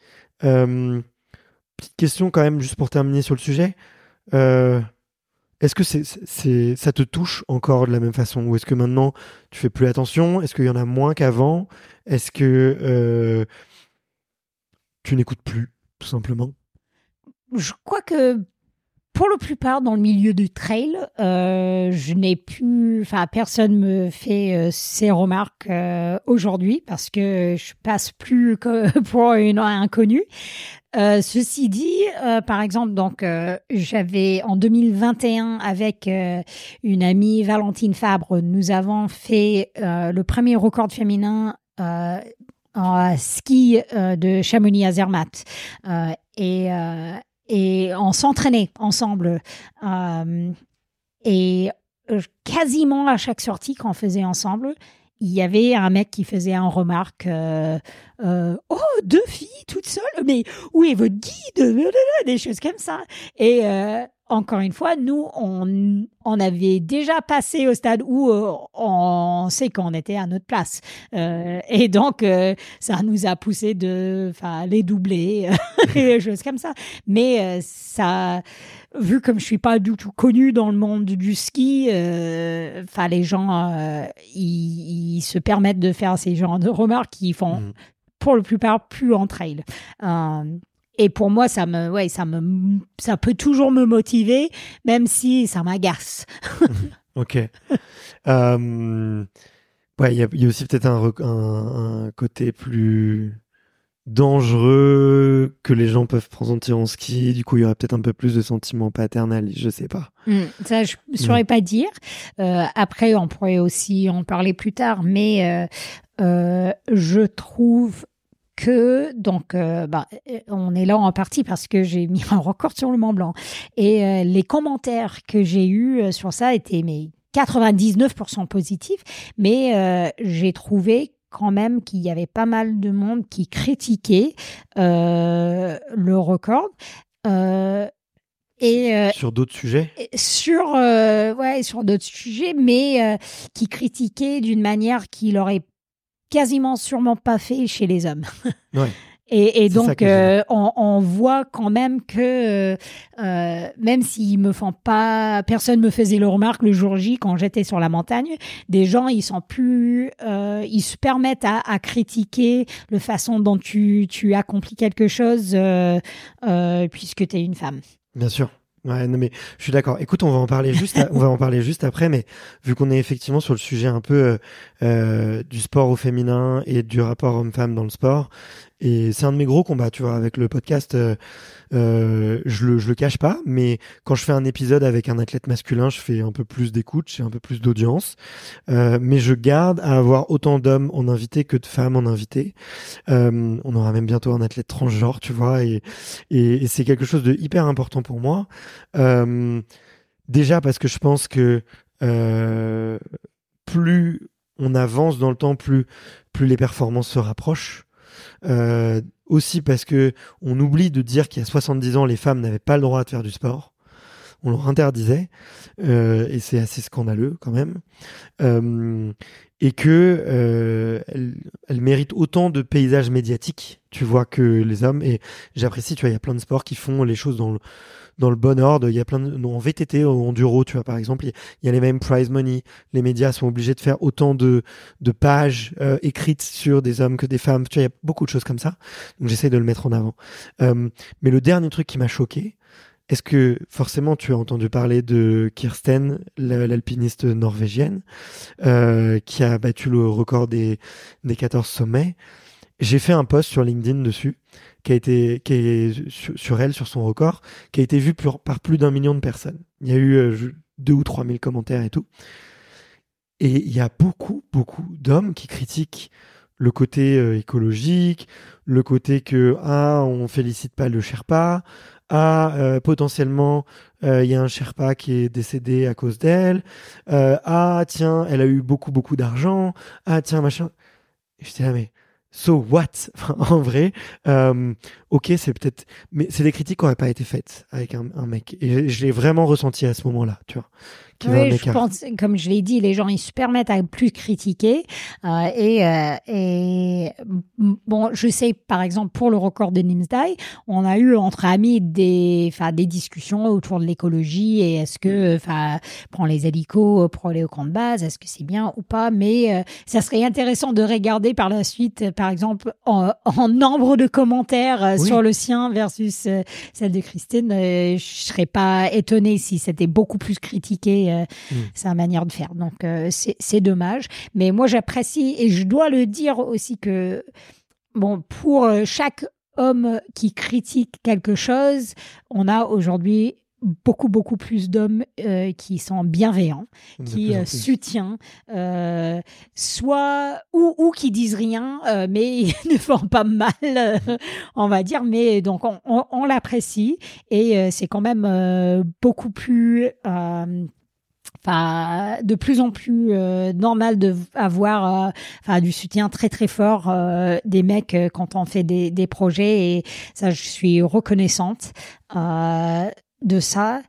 Euh, petite question quand même, juste pour terminer sur le sujet. Euh, est-ce que c'est, ça te touche encore de la même façon? Ou est-ce que maintenant tu fais plus attention? Est-ce qu'il y en a moins qu'avant? Est-ce que euh, tu n'écoutes plus, tout simplement? Je crois que pour la plupart dans le milieu du trail, euh, je n'ai plus, enfin personne me fait euh, ces remarques euh, aujourd'hui parce que je passe plus que [LAUGHS] pour une inconnue. Euh, ceci dit, euh, par exemple, donc euh, j'avais en 2021 avec une amie Valentine Fabre, nous avons fait le premier record féminin en ski de Chamonix à Zermatt. Et et on s'entraînait ensemble. Euh, et euh, quasiment à chaque sortie qu'on faisait ensemble, il y avait un mec qui faisait un remarque euh, Oh, deux filles toutes seules, mais où est votre guide? Des choses comme ça. Et encore une fois, nous, on, on avait déjà passé au stade où on sait qu'on était à notre place. Et donc, ça nous a poussé de les doubler, [LAUGHS] des choses comme ça. Mais euh, ça, vu comme je suis pas du tout connue dans le monde du ski, euh, enfin les gens, euh, ils, se permettent de faire ces genres de remarques qui font, Mhm. pour la plupart, plus en trail. Et pour moi, ça me, ouais, ça me, ça peut toujours me motiver, même si ça m'agace. [LAUGHS] Ok. Euh, ouais, il y, a- il y a aussi peut-être un, rec- un- un côté plus dangereux que les gens peuvent ressentir en ski. Du coup, il y aurait peut-être un peu plus de sentiments paternels, je sais pas. Hmm, ça, je ne saurais pas dire. Euh, après, on pourrait aussi en parler plus tard, mais euh, euh, je trouve que donc euh, bah, on est là en partie parce que j'ai mis un record sur le Mont Blanc et euh, les commentaires que j'ai eus sur ça étaient mais 99% positifs, mais euh, j'ai trouvé quand même qu'il y avait pas mal de monde qui critiquait euh, le record. Euh, et, euh, Sur d'autres sujets? sur ouais sur d'autres sujets mais qui critiquaient d'une manière qu'il aurait quasiment sûrement pas fait chez les hommes Ouais. [LAUGHS] Et, et donc, euh, on, on voit quand même que, euh, euh, même s'ils me font pas, personne me faisait le remarque le jour J quand j'étais sur la montagne, des gens, ils sont plus, euh, ils se permettent à, à critiquer la façon dont tu, tu accomplis quelque chose euh, euh, puisque tu es une femme. Bien sûr. Ouais, non mais je suis d'accord. Écoute, on va en parler juste, à- [LAUGHS] on va en parler juste après, mais vu qu'on est effectivement sur le sujet un peu euh, euh, du sport au féminin et du rapport homme-femme dans le sport, et c'est un de mes gros combats, tu vois, avec le podcast. euh, euh, je le je le cache pas, mais quand je fais un épisode avec un athlète masculin, je fais un peu plus d'écoute, j'ai un peu plus d'audience, Euh, mais je garde à avoir autant d'hommes en invité que de femmes en invité. Euh, on aura même bientôt un athlète transgenre, tu vois, et et, c'est quelque chose de hyper important pour moi. Euh, déjà parce que je pense que euh, plus on avance dans le temps, plus plus les performances se rapprochent. Euh, aussi parce que on oublie de dire qu'il y a 70 ans, les femmes n'avaient pas le droit de faire du sport. On leur interdisait, euh, et c'est assez scandaleux quand même. Euh, et que euh, elles méritent autant de paysages médiatiques, tu vois, que les hommes. Et j'apprécie, tu vois, il y a plein de sports qui font les choses dans le dans le bon ordre. Il y a plein de en VTT, en enduro, tu vois, par exemple, il y a- les mêmes prize money. Les médias sont obligés de faire autant de de pages euh, écrites sur des hommes que des femmes. Tu vois, il y a beaucoup de choses comme ça. Donc j'essaie de le mettre en avant. Euh, mais le dernier truc qui m'a choqué, est-ce que forcément tu as entendu parler de Kirsten, la- l'alpiniste norvégienne, euh, qui a battu le record des, des 14 sommets? J'ai fait un post sur LinkedIn dessus, qui a été est sur, elle, sur son record, qui a été vu plus- par plus d'un million de personnes. Il y a eu euh, deux ou trois mille commentaires et tout. Et il y a beaucoup, beaucoup d'hommes qui critiquent le côté euh, écologique, le côté que ah on félicite pas le Sherpa, ah euh, potentiellement euh, il y a un Sherpa qui est décédé à cause d'elle, ah tiens elle a eu beaucoup beaucoup d'argent, ah tiens machin. J'étais là mais so what? [LAUGHS] En vrai, euh, ok c'est peut-être, mais c'est des critiques qui n'auraient pas été faites avec un, un mec. Et je l'ai vraiment ressenti à ce moment-là, tu vois. Un Oui, je écart. pense, comme je l'ai dit, les gens ils se permettent à plus critiquer. Euh, et, euh, et bon, je sais par exemple pour le record de Nimsdai, on a eu entre amis des, enfin des discussions autour de l'écologie et est-ce que, enfin, prendre les hélicos pour aller au camp de base, est-ce que c'est bien ou pas? Mais euh, ça serait intéressant de regarder par la suite, par exemple, en, en nombre de commentaires euh, Oui. sur le sien versus euh, celle de Christine. euh, je serais pas étonnée si c'était beaucoup plus critiqué euh, Mm. sa manière de faire. Donc euh, c'est dommage. Mais moi j'apprécie et je dois le dire aussi que bon pour euh, chaque homme qui critique quelque chose, on a aujourd'hui beaucoup beaucoup plus d'hommes euh, qui sont bienveillants De qui euh, euh, soit ou, ou qui disent rien, mais [LAUGHS] ne font pas mal, on va dire. Mais donc on, on- on l'apprécie et c'est quand même beaucoup plus. Enfin, de plus en plus euh, normal de avoir euh, du soutien très très fort euh, des mecs quand on fait des, des projets et ça je suis reconnaissante de ça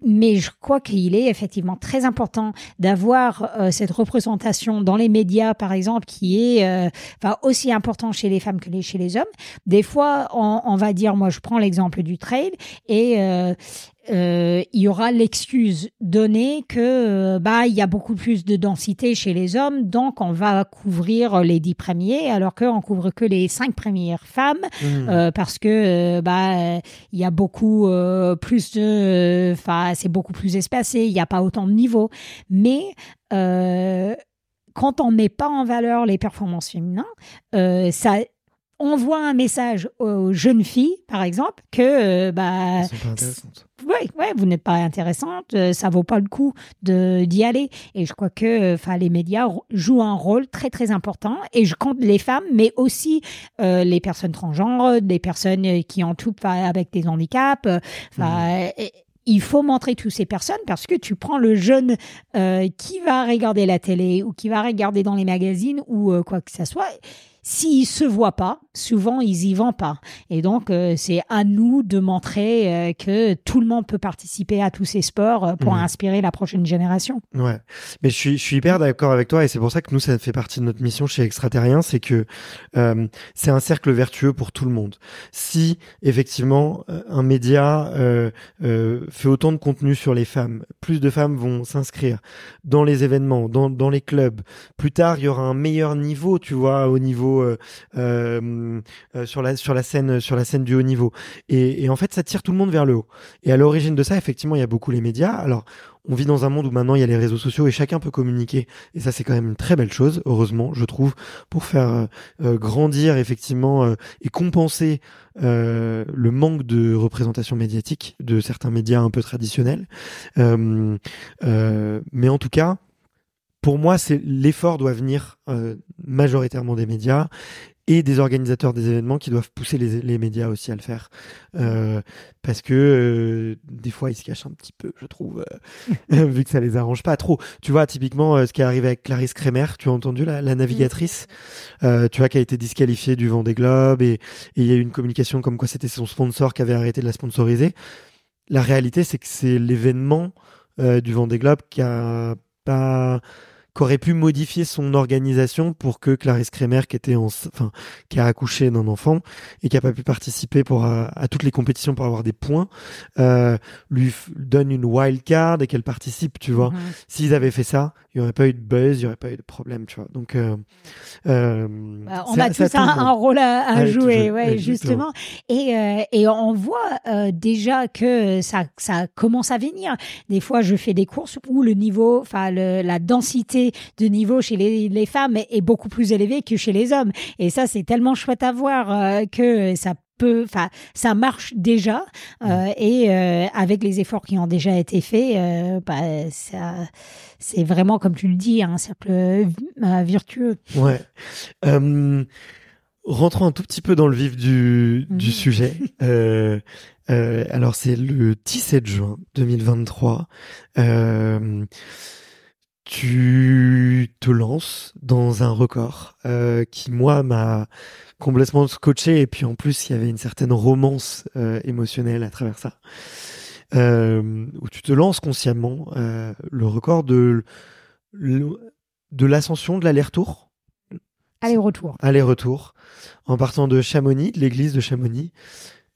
mais je crois qu'il est effectivement très important d'avoir cette représentation dans les médias, par exemple, qui est enfin aussi important chez les femmes que chez les hommes. Des fois, on, va dire, moi, je prends l'exemple du trail et euh, il y aura l'excuse donnée que euh, bah il y a beaucoup plus de densité chez les hommes, donc on va couvrir les dix premiers, alors qu'on couvre que les cinq premières femmes Mm. euh, parce que euh, bah il y a beaucoup plus de enfin c'est beaucoup plus espacé il n'y a pas autant de niveaux mais quand on met pas en valeur les performances féminines ça envoie un message aux jeunes filles par exemple que euh, bah ouais, ouais, vous n'êtes pas intéressante, euh, ça vaut pas le coup de d'y aller. Et je crois que, enfin, les médias jouent un rôle très très important. Et je compte les femmes, mais aussi euh, les personnes transgenres, des personnes euh, qui ont tout avec des handicaps. euh, et- il faut montrer toutes ces personnes parce que tu prends le jeune euh, qui va regarder la télé ou qui va regarder dans les magazines ou euh, quoi que ce soit. S'ils se voient pas, souvent ils y vont pas. Et donc euh, c'est à nous de montrer euh, que tout le monde peut participer à tous ces sports euh, pour Mhm. inspirer la prochaine génération. Ouais, mais je suis, je suis hyper d'accord avec toi et c'est pour ça que nous, ça fait partie de notre mission chez Extraterrien, c'est que c'est un cercle vertueux pour tout le monde. Si effectivement un média fait autant de contenu sur les femmes, plus de femmes vont s'inscrire dans les événements, dans, dans les clubs. Plus tard, il y aura un meilleur niveau, tu vois, au niveau euh, euh, euh, sur la sur la scène sur la scène du haut niveau. Et, en fait, ça tire tout le monde vers le haut. Et à l'origine de ça, effectivement, il y a beaucoup les médias. Alors on vit dans un monde où maintenant il y a les réseaux sociaux et chacun peut communiquer. Et ça, c'est quand même une très belle chose, heureusement, je trouve, pour faire grandir effectivement et compenser le manque de représentation médiatique de certains médias un peu traditionnels. Mais en tout cas, pour moi, c'est l'effort doit venir euh, majoritairement des médias et des organisateurs des événements qui doivent pousser les, les médias aussi à le faire. Euh, parce que euh, des fois, ils se cachent un petit peu, je trouve, euh, [LAUGHS] vu que ça les arrange pas trop. Tu vois, typiquement, ce qui est arrivé avec Clarisse Kremer, tu as entendu la, la navigatrice, euh, tu vois, qui a été disqualifiée du Vendée Globe et et il y a eu une communication comme quoi c'était son sponsor qui avait arrêté de la sponsoriser. La réalité, c'est que c'est l'événement du Vendée Globe qui a pas qu'aurait pu modifier son organisation pour que Clarisse Kremer, qui était en, enfin, qui a accouché d'un enfant et qui a pas pu participer pour à, à toutes les compétitions pour avoir des points, euh, lui donne une wild card et qu'elle participe, tu vois. Mhm. S'ils avaient fait ça, il y aurait pas eu de buzz, il y aurait pas eu de problème, tu vois. Donc, euh, euh, Bah, on a tous tout un, rôle à, à À tout jouer, jeu, ouais, justement. Et, euh, et on voit euh, déjà que ça, ça commence à venir. Des fois, je fais des courses où le niveau, enfin la densité de niveau chez les, les femmes est, est beaucoup plus élevée que chez les hommes. Et ça, c'est tellement chouette à voir euh, que ça peut, enfin, ça marche déjà. euh, et euh, avec les efforts qui ont déjà été faits, bah, ça, c'est vraiment, comme tu le dis, un cercle vertueux. Ouais. Rentrons un tout petit peu dans le vif du, du Mhm. sujet. Alors, c'est le 17 juin 2023. Tu te lances dans un record euh, qui, moi, m'a complètement scotché. Et puis, en plus, il y avait une certaine romance euh, émotionnelle à travers ça. Euh, où tu te lances consciemment euh, le record de, de l'ascension de l'aller-retour Aller-retour. aller-retour en partant de Chamonix, de l'église de Chamonix,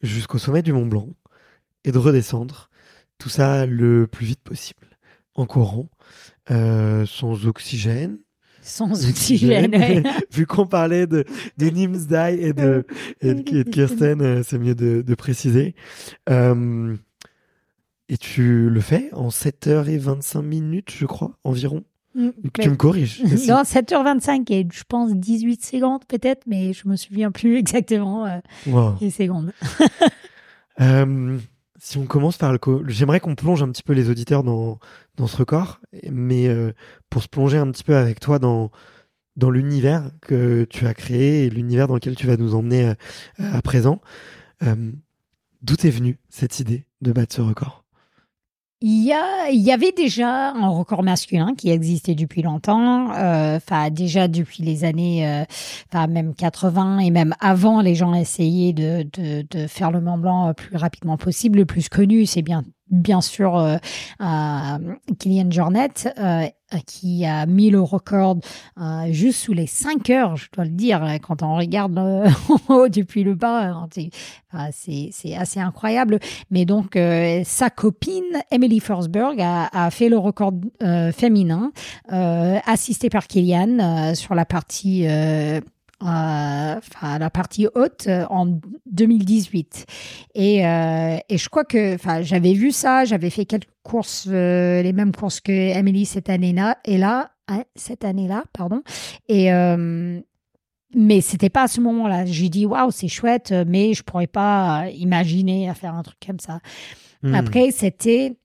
jusqu'au sommet du Mont Blanc et de redescendre. Tout ça le plus vite possible, en courant, euh, sans oxygène. Sans oxygène. [LAUGHS] ouais. Vu qu'on parlait de, de Nimsdai et de, et de, et de [LAUGHS] Kirsten, euh, c'est mieux de, de préciser. Euh, et tu le fais en 7h25 minutes, je crois, environ? Mm, Tu me corriges. [LAUGHS] Non, 7h25 et je pense 18 secondes peut-être, mais je me souviens plus exactement euh, Wow. les secondes. Euh, si on commence par le... J'aimerais qu'on plonge un petit peu les auditeurs dans, dans ce record, mais euh, pour se plonger un petit peu avec toi dans, dans l'univers que tu as créé et l'univers dans lequel tu vas nous emmener euh, à présent, euh, d'où est venue cette idée de battre ce record? Il y, a, il y avait déjà un record masculin qui existait depuis longtemps, euh, enfin déjà depuis les années, euh, enfin même 80 et même avant, les gens essayaient de, de, de faire le Mont Blanc euh, plus rapidement possible. Le plus connu, c'est bien bien sûr euh, euh, Kylian Jornet euh, qui a mis le record euh, juste sous les 5 heures, je dois le dire, quand on regarde euh, [LAUGHS] depuis le bas, hein, c'est assez incroyable. Mais donc, euh, sa copine, Emily Forsberg, a, a fait le record euh, féminin, euh, assistée par Kylian euh, sur la partie... euh, enfin, la partie haute euh, en 2018 et, euh, et je crois que enfin j'avais vu ça j'avais fait quelques courses euh, les mêmes courses que Emily cette année-là et là hein, cette année-là pardon et mais c'était pas à ce moment-là j'ai dit waouh c'est chouette mais je pourrais pas imaginer à faire un truc comme ça Hmm. après, c'était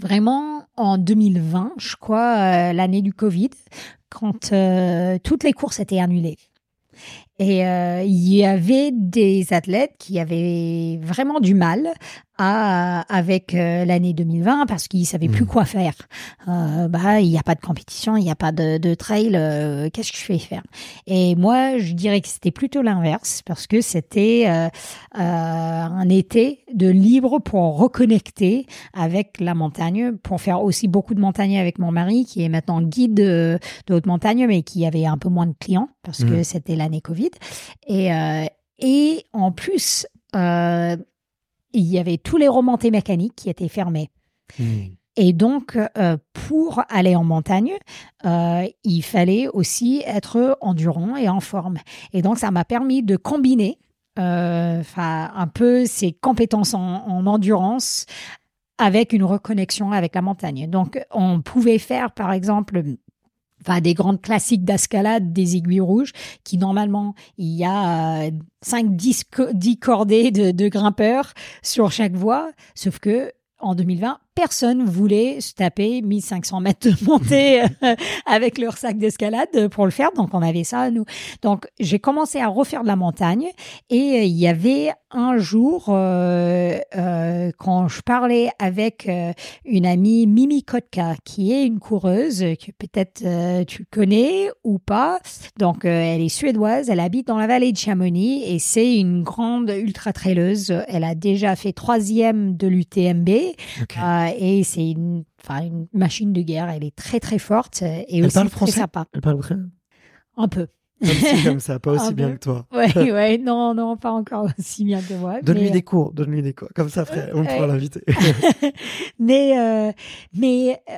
vraiment en 2020, je crois, l'année du Covid, quand toutes les courses étaient annulées. Et euh, il y avait des athlètes qui avaient vraiment du mal à, avec euh, l'année 2020 parce qu'ils savaient plus Mhm. quoi faire. Euh, bah, il n'y a pas de compétition, il n'y a pas de, de trail. euh, Qu'est-ce que je fais faire? Et moi, je dirais que c'était plutôt l'inverse parce que c'était euh, un été de libre pour reconnecter avec la montagne, pour faire aussi beaucoup de montagne avec mon mari qui est maintenant guide de, de haute montagne, mais qui avait un peu moins de clients parce que Mhm. c'était l'année Covid. Et, euh, et en plus, euh, il y avait tous les remontées mécaniques qui étaient fermés. Hmm. Et donc, euh, pour aller en montagne, euh, il fallait aussi être endurant et en forme. Et donc, ça m'a permis de combiner euh, un peu ces compétences en, en endurance avec une reconnexion avec la montagne. Donc, on pouvait faire, par exemple, enfin, des grandes classiques d'escalade des aiguilles rouges, qui normalement, il y a euh, 5, 10, co- 10 cordées de, de grimpeurs sur chaque voie, sauf que en 2020, personne voulait se taper 1500 mètres de montée euh, avec leur sac d'escalade pour le faire. Donc, on avait ça, nous. Donc, j'ai commencé à refaire de la montagne et euh, il y avait un jour, euh, euh, quand je parlais avec euh, une amie, Mimi Kotka, qui est une coureuse que peut-être tu connais ou pas. Donc, elle est suédoise, elle habite dans la vallée de Chamonix et c'est une grande ultra-traileuse. Elle a déjà fait troisième de l'UTMB. Euh, et c'est une, une machine de guerre. Elle est très, très forte euh, et Elle aussi parle très français sympa. Elle parle vrai Un peu. Comme si, [LAUGHS] comme ça, pas aussi bien que toi. Ouais, [LAUGHS] ouais, non, non, pas encore [LAUGHS] aussi bien que moi. Donne-lui mais- des cours, donne-lui des cours. Comme ça, frère, on pourra l'inviter. mais euh, mais euh,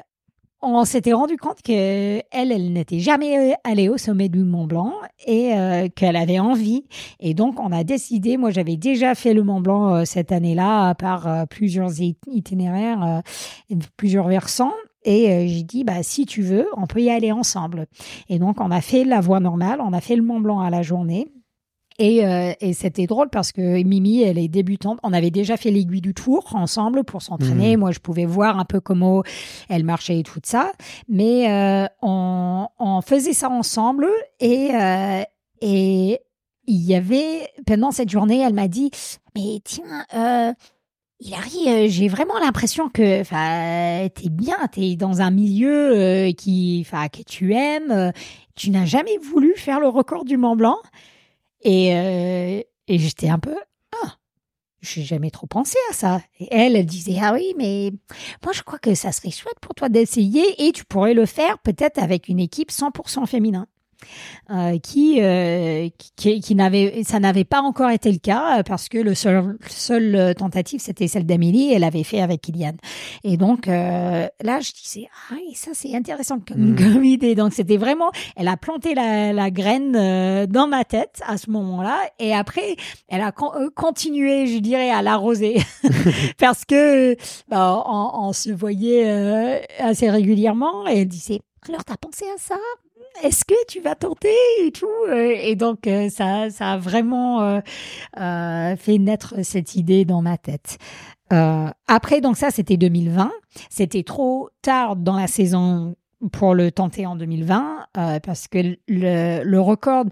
on s'était rendu compte que elle, elle n'était jamais euh, allée au sommet du Mont Blanc et euh, qu'elle avait envie. Et donc, on a décidé. Moi, j'avais déjà fait le Mont Blanc euh, cette année-là par plusieurs it- itinéraires, plusieurs versants. Et j'ai dit, bah, si tu veux, on peut y aller ensemble. Et donc, on a fait la voie normale, on a fait le Mont Blanc à la journée. Et, euh, et c'était drôle parce que Mimi, elle est débutante. On avait déjà fait l'aiguille du tour ensemble pour s'entraîner. Moi, je pouvais voir un peu comment elle marchait et tout ça. Mais euh, on, on faisait ça ensemble et, euh, et il y avait, pendant cette journée, elle m'a dit, mais tiens, Hilary, j'ai vraiment l'impression que t'es bien, t'es dans un milieu qui, que tu aimes. tu n'as jamais voulu faire le record du Mont Blanc. Et, euh, et j'étais un peu, ah, j'ai jamais trop pensé à ça. Et elle, elle disait, ah oui, mais moi, je crois que ça serait chouette pour toi d'essayer et tu pourrais le faire peut-être avec une équipe 100% féminin. Euh, qui, euh, qui, qui n'avait, ça n'avait pas encore été le cas euh, parce que le seul, seul euh, tentative c'était celle d'Amélie, elle avait fait avec Kylian. Et donc euh, là, je disais ah ça c'est intéressant comme, Mm. comme idée. Donc c'était vraiment, elle a planté la, la graine euh, dans ma tête à ce moment-là, et après elle a con- continué, je dirais, à l'arroser [LAUGHS] [LAUGHS] parce que bah, on, on se voyait euh, assez régulièrement et elle disait alors t'as pensé à ça? Est-ce que tu vas tenter et tout Euh, Et donc, euh, ça, ça a vraiment euh, euh, fait naître cette idée dans ma tête. Euh, après, donc ça, c'était 2020. C'était trop tard dans la saison pour le tenter en 2020 euh, parce que le, le record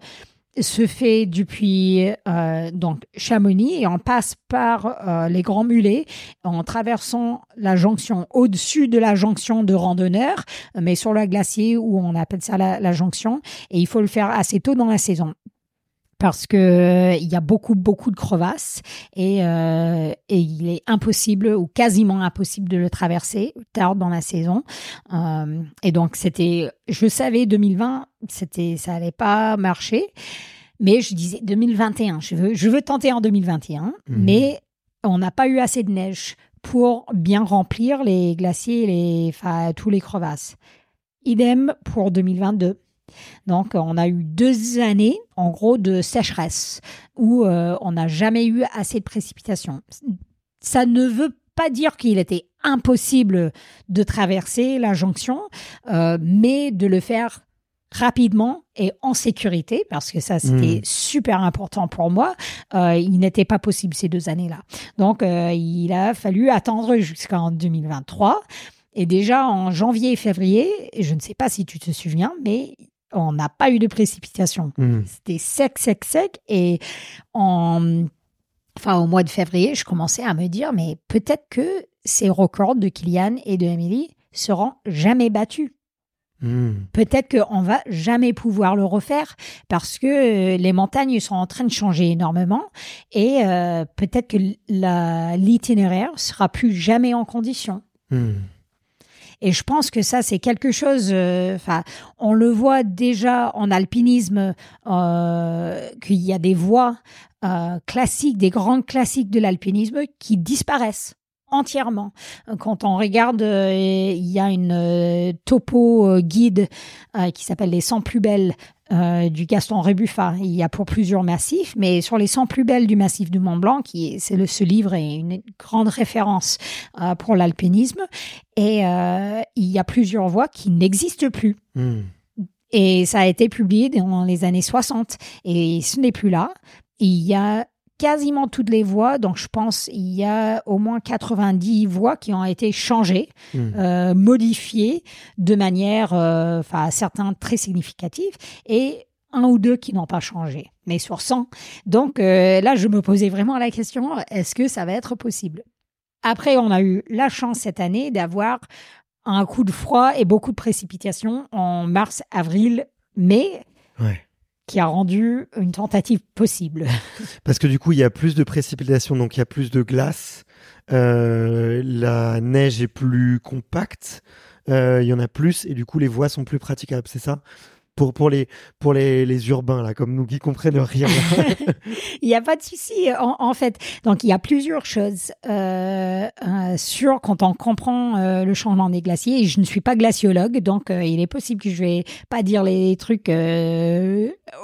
se fait depuis euh, donc Chamonix et on passe par euh, les Grands Mulets en traversant la jonction au-dessus de la jonction de randonneurs, mais sur le glacier où on appelle ça la, la jonction. Et il faut le faire assez tôt dans la saison parce que euh, il y a beaucoup beaucoup de crevasses et, euh, et il est impossible ou quasiment impossible de le traverser tard dans la saison. Euh, et donc c'était je savais 2020 c'était ça allait pas marcher. Mais je disais 2021 je veux je veux tenter en 2021 Mhm. mais on n'a pas eu assez de neige pour bien remplir les glaciers les enfin tous les crevasses. Idem pour 2022 donc, on a eu deux années, en gros, de sécheresse où euh, on n'a jamais eu assez de précipitations. Ça ne veut pas dire qu'il était impossible de traverser la jonction, euh, mais de le faire rapidement et en sécurité, parce que ça, c'était Mm. super important pour moi. Euh, il n'était pas possible ces deux années-là. Donc, il a fallu attendre jusqu'en 2023. Et déjà en janvier et février, je ne sais pas si tu te souviens, mais on n'a pas eu de précipitation. Hmm. C'était sec, sec, sec. Et en enfin au mois de février, je commençais à me dire, mais peut-être que ces records de Kylian et de Emily seront jamais battus. Hmm. Peut-être qu'on va jamais pouvoir le refaire parce que euh, les montagnes sont en train de changer énormément et euh, peut-être que l'itinéraire sera plus jamais en condition. Hmm. Et je pense que ça, c'est quelque chose. euh, Enfin, on le voit déjà en alpinisme euh, qu'il y a des voies euh, classiques, des grandes classiques de l'alpinisme qui disparaissent entièrement. Quand on regarde, euh, il y a une euh, topo euh, guide qui s'appelle les 100 plus belles du Gaston Rebuffat. Il y a pour plusieurs massifs, mais sur les 100 plus belles du massif du Mont Blanc, qui est, c'est le, ce livre est une grande référence pour l'alpinisme. Et il y a plusieurs voies qui n'existent plus. Hmm. Et ça a été publié dans les années 60. Et ce n'est plus là. Il y a quasiment toutes les voies. Donc, je pense il y a au moins 90 voies qui ont été changées, Hmm. euh, modifiées de manière, euh, enfin, certains très significatives. Et un ou deux qui n'ont pas changé, mais sur 100. Donc euh, là, je me posais vraiment la question, est-ce que ça va être possible? Après, on a eu la chance cette année d'avoir un coup de froid et beaucoup de précipitations en mars, avril, mai, Ouais. Qui a rendu une tentative possible. [LAUGHS] Parce que du coup, il y a plus de précipitations, donc il y a plus de glace. Euh, la neige est plus compacte. Euh, Il y en a plus et du coup, les voies sont plus praticables, c'est ça? Pour, pour, les, pour les, les urbains, là, comme nous qui comprennent rien. [LAUGHS] [LAUGHS] Il n'y a pas de souci, en, en fait. Donc, il y a plusieurs choses euh, euh, sur quand on comprend euh, le changement des glaciers. Et je ne suis pas glaciologue, donc euh, il est possible que je vais pas dire les trucs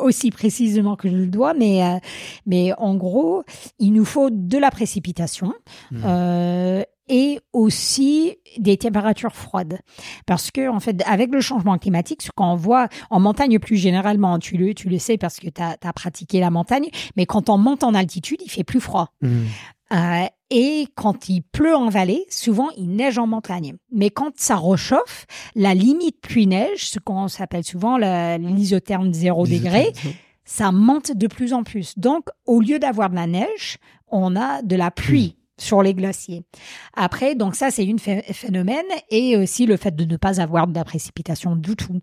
aussi précisément que je le dois, mais mais en gros, il nous faut de la précipitation. Hmm. Et aussi des températures froides. Parce que, en fait, avec le changement climatique, ce qu'on voit en montagne plus généralement, tu le, tu le sais parce que tu as, pratiqué la montagne, mais quand on monte en altitude, il fait plus froid. Hmm. Euh, et quand il pleut en vallée, souvent il neige en montagne. Mais quand ça réchauffe, la limite pluie-neige, ce qu'on s'appelle souvent l'isotherme zéro degré, ça monte de plus en plus. Donc, au lieu d'avoir de la neige, on a de la pluie. Sur les glaciers. Après, donc ça, c'est une phé- phénomène et aussi le fait de ne pas avoir de la précipitation du tout.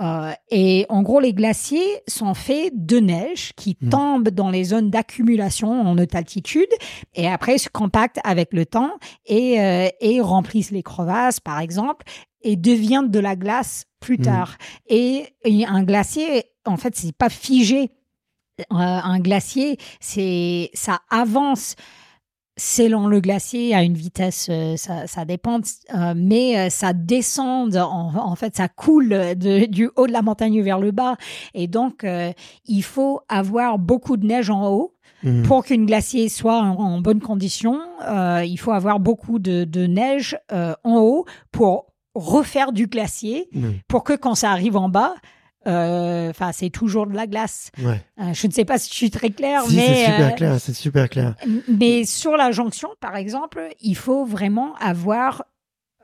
Euh, et en gros, les glaciers sont faits de neige qui Mm. tombe dans les zones d'accumulation en haute altitude et après se compactent avec le temps et, euh, et remplissent les crevasses, par exemple, et deviennent de la glace plus Mm. tard. Et, et un glacier, en fait, c'est pas figé. Euh, un glacier, c'est ça avance selon le glacier à une vitesse, euh, ça, ça dépend, euh, mais euh, ça descend, en, en fait, ça coule de- du haut de la montagne vers le bas. Et donc, euh, il faut avoir beaucoup de neige en haut. Hmm. Pour qu'une glacier soit en, en bonne condition, euh, il faut avoir beaucoup de, de neige en haut pour refaire du glacier, Hmm. pour que quand ça arrive en bas, enfin, c'est toujours de la glace. Ouais. Euh, je ne sais pas si je suis très claire, Si, mais c'est super euh, clair, c'est super clair. mais sur la jonction, par exemple, il faut vraiment avoir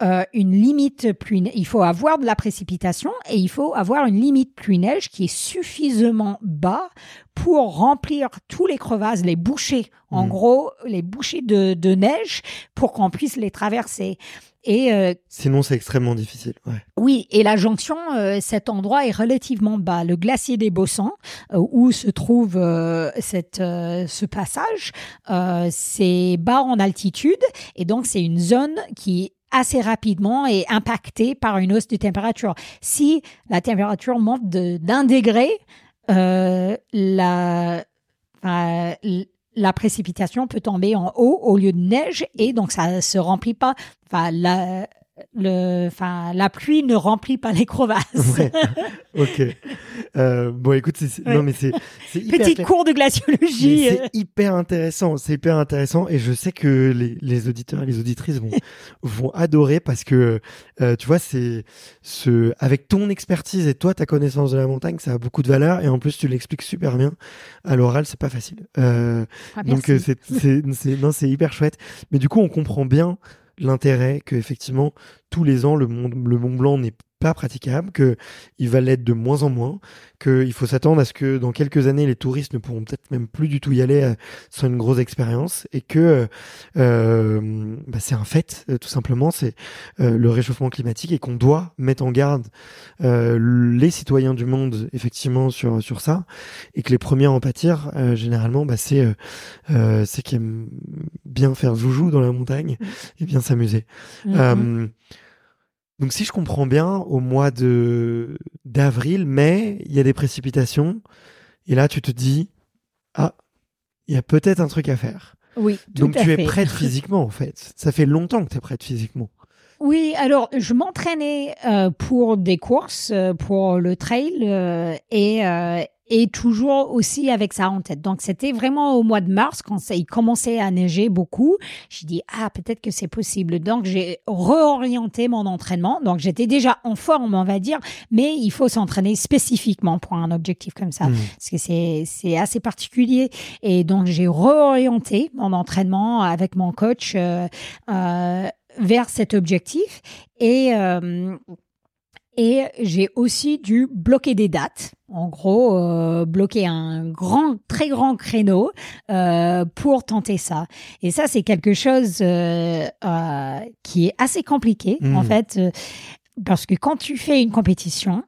euh, une limite pluie. Il faut avoir de la précipitation et il faut avoir une limite pluie-neige qui est suffisamment bas pour remplir tous les crevasses, les bouchées, en Mm. gros, les bouchées de, de neige pour qu'on puisse les traverser. Et euh, Sinon, c'est extrêmement difficile. Ouais. oui, et la jonction, euh, cet endroit est relativement bas. Le glacier des Bossans, euh, où se trouve euh, cette, euh, ce passage, euh, c'est bas en altitude, et donc c'est une zone qui assez rapidement est impactée par une hausse de température. Si la température monte de- d'un degré, euh, la, l- la précipitation peut tomber en haut au lieu de neige et donc ça se remplit pas. La, le, enfin, la pluie ne remplit pas les crevasses. Ouais. [LAUGHS] ok. Euh, bon, écoute, c'est, c'est- Ouais. non, mais c'est, c'est hyper Petite clair. cours de glaciologie. euh. c'est hyper intéressant, c'est hyper intéressant et je sais que les, les auditeurs et les auditrices vont, [LAUGHS] vont adorer parce que euh, tu vois, c'est ce, avec ton expertise et toi ta connaissance de la montagne, ça a beaucoup de valeur et en plus tu l'expliques super bien. À l'oral, c'est pas facile. Ah, donc merci. c'est, c'est, c'est, non, c'est hyper chouette. Mais du coup, on comprend bien l'intérêt que effectivement tous les ans le Mont, Blanc n'est pas praticable, que il va l'être de moins en moins, qu'il faut s'attendre à ce que dans quelques années les touristes ne pourront peut-être même plus du tout y aller euh, sans une grosse expérience et que euh, bah, c'est un fait euh, tout simplement, c'est euh, le réchauffement climatique et qu'on doit mettre en garde euh, les citoyens du monde effectivement sur sur ça et que les premiers à en pâtir généralement bah, c'est c'est qui aiment bien faire joujou dans la montagne et bien s'amuser. Mhm. Donc si je comprends bien, au mois de d'avril, mai, il y a des précipitations. Et là, tu te dis, ah, il y a peut-être un truc à faire. Oui, tout Donc à tu fait. es prête [LAUGHS] physiquement, en fait. Ça fait longtemps que tu es prête physiquement. Oui, alors je m'entraînais euh, pour des courses, euh, pour le trail euh, et et toujours aussi avec ça en tête. Donc c'était vraiment au mois de mars quand ça, il commençait à neiger beaucoup. J'ai dit ah peut-être que c'est possible. Donc j'ai réorienté mon entraînement. Donc j'étais déjà en forme on va dire, mais il faut s'entraîner spécifiquement pour un objectif comme ça Mhm. parce que c'est c'est assez particulier. Et donc j'ai réorienté mon entraînement avec mon coach. euh, euh, vers cet objectif et euh, et j'ai aussi dû bloquer des dates. En gros, euh, bloquer un grand, très grand créneau euh, pour tenter ça. Et ça, c'est quelque chose euh, euh, qui est assez compliqué, Mhm. en fait, euh, parce que quand tu fais une compétition,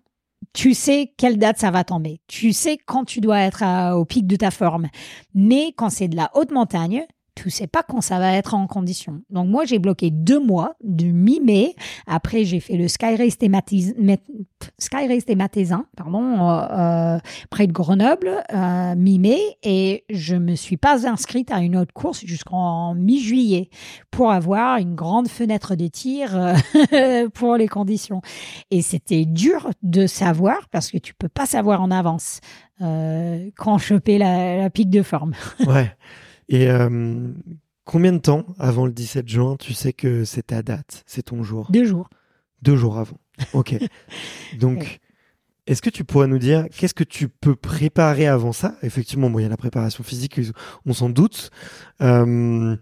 tu sais quelle date ça va tomber. Tu sais quand tu dois être à- au pic de ta forme. Mais quand c'est de la haute montagne, tu sais pas quand ça va être en condition. Donc moi, j'ai bloqué deux mois, du mi-mai. Après, j'ai fait le Sky Race, pardon, euh, euh, près de Grenoble, euh, mi-mai. Et je me suis pas inscrite à une autre course jusqu'en mi-juillet pour avoir une grande fenêtre de tir [LAUGHS] pour les conditions. Et c'était dur de savoir parce que tu peux pas savoir en avance quand choper la, la pique de forme. Ouais. Et euh, combien de temps avant le 17 juin, tu sais que c'est ta date, c'est ton jour? Deux jours. Deux jours avant. Ok. [LAUGHS] Donc, est-ce que tu pourrais nous dire qu'est-ce que tu peux préparer avant ça? Effectivement, bon, il y a la préparation physique, on s'en doute. Euh,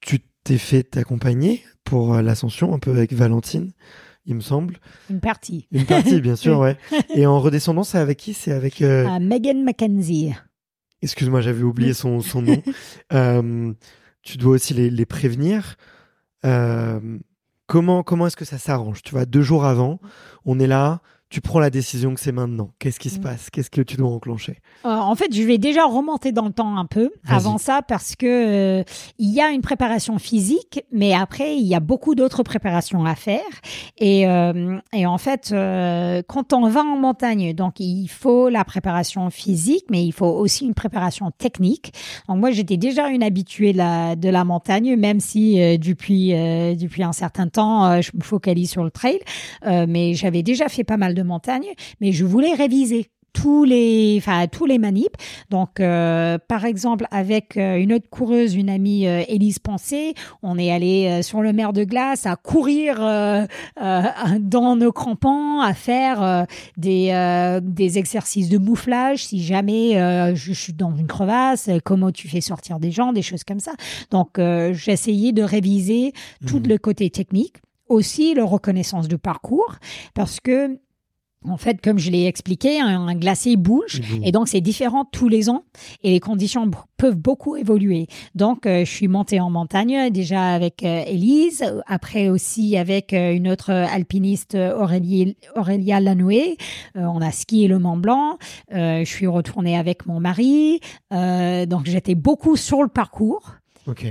tu t'es fait accompagner pour euh, l'ascension, un peu avec Valentine, il me semble. Une partie. Une partie, bien sûr, [LAUGHS] ouais. Et en redescendant, c'est avec qui? C'est avec. euh, À Megan Mackenzie. Excuse-moi, j'avais oublié son, son nom. [LAUGHS] Euh, tu dois aussi les, les prévenir. Euh, comment comment est-ce que ça s'arrange? Tu vois, deux jours avant, on est là, tu prends la décision que c'est maintenant. Qu'est-ce qui se Mm. passe? Qu'est-ce que tu dois enclencher? Euh, en fait, je vais déjà remonter dans le temps un peu avant ça parce que euh, il y a une préparation physique, mais après il y a beaucoup d'autres préparations à faire. Et, euh, et en fait, quand on va en montagne, donc il faut la préparation physique, mais il faut aussi une préparation technique. Donc moi, j'étais déjà une habituée de la, de la montagne, même si depuis depuis un certain temps, je me focalise sur le trail, mais j'avais déjà fait pas mal de montagne, mais je voulais réviser tous les, enfin tous les manips. Donc, euh, par exemple, avec euh, une autre coureuse, une amie euh, Élise Pensée, on est allé euh, sur le mer de glace à courir dans nos crampons, à faire des des exercices de mouflage. Si jamais je, je suis dans une crevasse, comment tu fais sortir des gens, des choses comme ça. Donc, j'ai essayé de réviser tout Mhm. le côté technique, aussi la reconnaissance de parcours, parce que en fait, comme je l'ai expliqué, un, un glacier bouge et donc c'est différent tous les ans et les conditions peuvent beaucoup évoluer. Donc, euh, je suis montée en montagne déjà avec euh, Élise, euh, après aussi avec euh, une autre alpiniste euh, Aurélie, Aurélia Lanoué. Euh, on a skié le Mont Blanc. Euh, je suis retournée avec mon mari. Euh, donc, j'étais beaucoup sur le parcours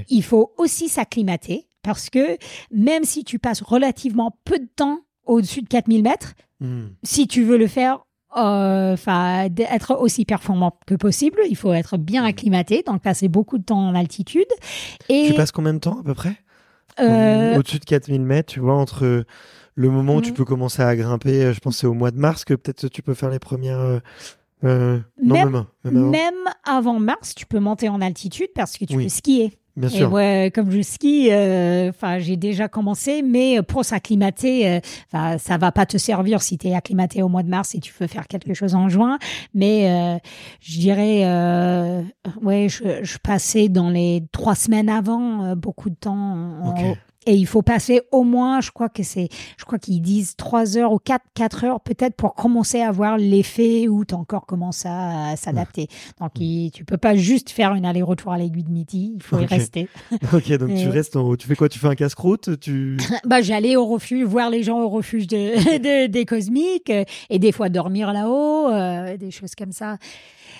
il faut aussi s'acclimater parce que même si tu passes relativement peu de temps au-dessus de 4000 mètres, Hmm. si tu veux le faire, euh, enfin, être aussi performant que possible, il faut être bien acclimaté, donc passer beaucoup de temps en altitude. Et Tu passes combien de temps à peu près? Euh, Au-dessus de 4000 mètres, tu vois, entre le moment où tu Mhm. peux commencer à grimper, euh, je pense c'est au mois de mars que peut-être tu peux faire les premières. euh, non, Même- même, même avant. même avant mars, tu peux monter en altitude parce que tu Oui. peux skier. Bien Et ouais, comme je skie, euh, enfin, j'ai déjà commencé, mais pour s'acclimater, euh, ça va pas te servir si tu es acclimaté au mois de mars et tu veux faire quelque chose en juin. Mais euh, je dirais, euh, ouais, je, je passais dans les trois semaines avant euh, beaucoup de temps en, Ok. Et il faut passer au moins, je crois que c'est, je crois qu'ils disent trois heures ou quatre, quatre heures peut-être pour commencer à voir l'effet où tu encore commencé à s'adapter. Donc, il, tu peux pas juste faire une aller-retour à l'aiguille de midi, il faut y rester. [LAUGHS] ok, donc tu restes en haut. Tu fais quoi? Tu fais un casse-croûte? Tu [LAUGHS] Bah, j'allais au refuge, voir les gens au refuge de, [LAUGHS] de des cosmiques euh, et des fois dormir là-haut, euh, des choses comme ça.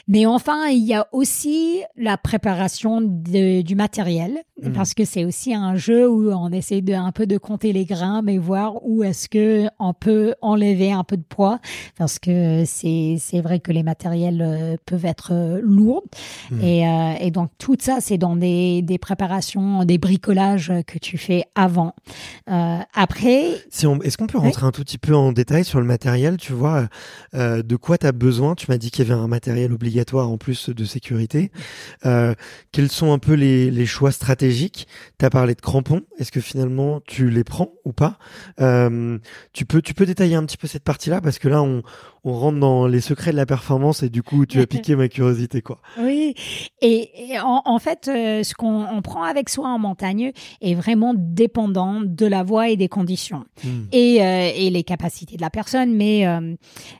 Mais enfin, il y a aussi la préparation du matériel, mm. parce que c'est aussi un jeu où on essaie de un peu de compter les grains, mais voir où est-ce que on peut enlever un peu de poids, parce que c'est c'est vrai que les matériels euh, peuvent être euh, lourds, mm. et, euh, et donc tout ça c'est dans des des préparations, des bricolages que tu fais avant. après, si est-ce qu'on peut rentrer un tout petit peu en détail sur le matériel Tu vois, de quoi tu as besoin? Tu m'as dit qu'il y avait un matériel obligatoire en plus de sécurité. Quels sont un peu les, choix stratégiques? Tu as parlé de crampons. Est-ce que finalement tu les prends ou pas. Euh, tu, peux, tu peux détailler un petit peu cette partie-là parce que là, on, on rentre dans les secrets de la performance et du coup, tu as [LAUGHS] piqué ma curiosité. quoi. Oui, et, en, fait, euh, ce qu'on prend avec soi en montagne est vraiment dépendant de la voie et des conditions hmm. et, et, les capacités de la personne. Mais,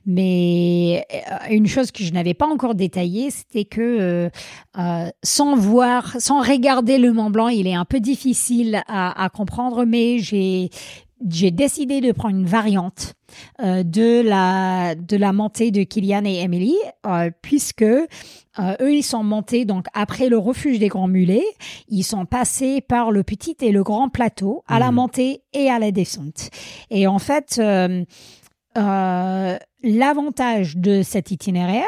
mais une chose que je n'avais pas encore détaillée, c'était que euh, euh, sans voir, sans regarder le Mont Blanc, il est un peu difficile à, comprendre, mais j'ai j'ai décidé de prendre une variante euh, de la de la montée de Kylian et Emily puisque eux ils sont montés donc après le refuge des grands mulets ils sont passés par le petit et le grand plateau à la mmh. montée et à la descente et en fait euh, l'avantage de cet itinéraire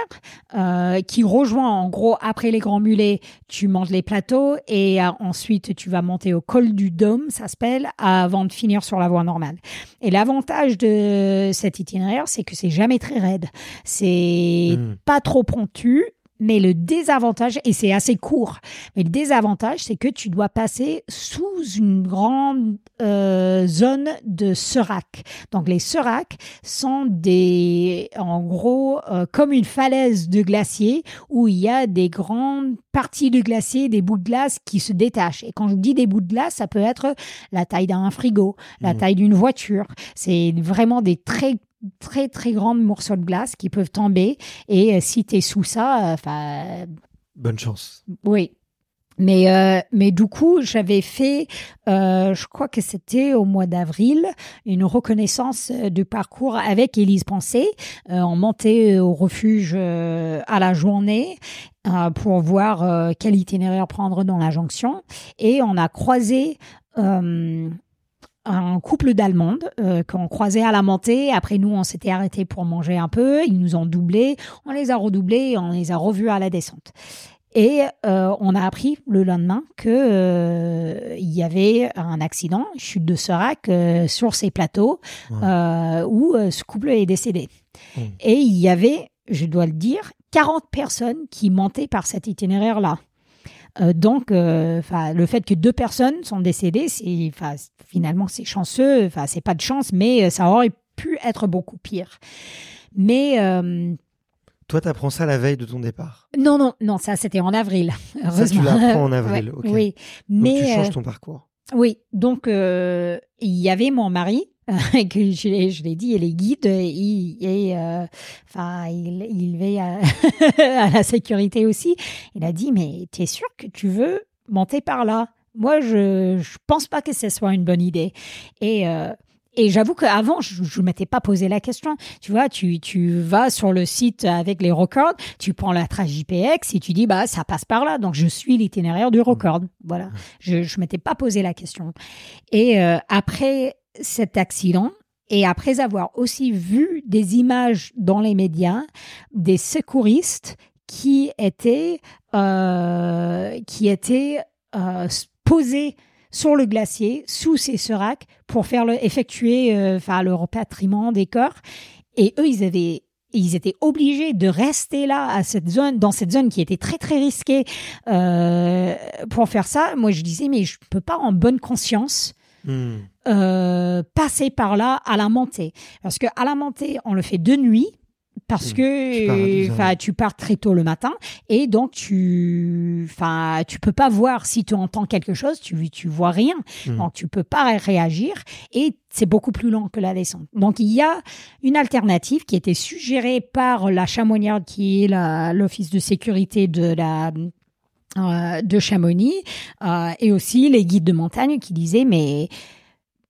euh, qui rejoint en gros après les grands mulets tu montes les plateaux et euh, ensuite tu vas monter au col du dôme ça s'appelle avant de finir sur la voie normale et l'avantage de cet itinéraire c'est que c'est jamais très raide c'est hmm. pas trop pontu mais le désavantage, et c'est assez court, mais le désavantage, c'est que tu dois passer sous une grande euh, zone de serac. Donc les seracs sont des, en gros, euh, comme une falaise de glacier où il y a des grandes parties de glacier, des bouts de glace qui se détachent. Et quand je dis des bouts de glace, ça peut être la taille d'un frigo, la mmh. taille d'une voiture. C'est vraiment des très très très grands morceaux de glace qui peuvent tomber et euh, si tu es sous ça euh, enfin bonne chance oui mais, euh, mais du coup, j'avais fait, je crois que c'était au mois d'avril, une reconnaissance du parcours avec Élise Pensée. on montait au refuge à la journée pour voir quel itinéraire prendre dans la jonction. Et on a croisé un couple d'Allemandes euh, qu'on croisait à la montée. Après, nous, on s'était arrêté pour manger un peu. Ils nous ont doublés. On les a redoublés et on les a revus à la descente. Et euh, on a appris le lendemain que euh, il y avait un accident, chute de Serac euh, sur ces plateaux euh, où ce couple est décédé. Mmh. Et il y avait, je dois le dire, 40 personnes qui montaient par cet itinéraire-là. Euh, donc, euh, le fait que deux personnes sont décédées, c'est, finalement, c'est chanceux. Enfin, c'est pas de chance, mais euh, ça aurait pu être beaucoup pire. Mais toi, tu apprends ça la veille de ton départ? Non, non, non, ça c'était en avril. Ça, tu l'apprends en [LAUGHS] avril, Oui, mais donc, tu changes ton parcours. Oui, donc il y avait mon mari [LAUGHS] que je, je l'ai dit, et les guides, il, et, euh, enfin, il, il veille [LAUGHS] à, la sécurité aussi. Il a dit, mais tu es sûr que tu veux monter par là? Moi, je ne pense pas que ce soit une bonne idée. Et euh, et j'avoue qu'avant, je ne m'étais pas posé la question. Tu vois, tu, tu vas sur le site avec les records, tu prends la trace JPX et tu dis, bah, ça passe par là. Donc, je suis l'itinéraire du record. Voilà. Je ne m'étais pas posé la question. Et euh, après cet accident et après avoir aussi vu des images dans les médias des secouristes qui étaient, euh, qui étaient euh, posés sur le glacier, sous ces seracs, pour faire effectuer euh, le repatriement des corps. Et eux, ils avaient ils étaient obligés de rester là à cette zone, dans cette zone qui était très très risquée pour faire ça. Moi, je disais mais je peux pas en bonne conscience Hmm. Euh, passer par là à la montée. Parce que à la montée, on le fait de nuit parce Mmh. que Tu pars à 12 heures. enfin tu pars très tôt le matin et donc tu enfin tu peux pas voir si tu entends quelque chose, tu tu vois rien. Mmh. Donc tu peux pas réagir et c'est beaucoup plus lent que la descente. Donc il y a une alternative qui était suggérée par la Chamoniarde qui est l'office de sécurité de la euh, de Chamonix euh, et aussi les guides de montagne qui disaient mais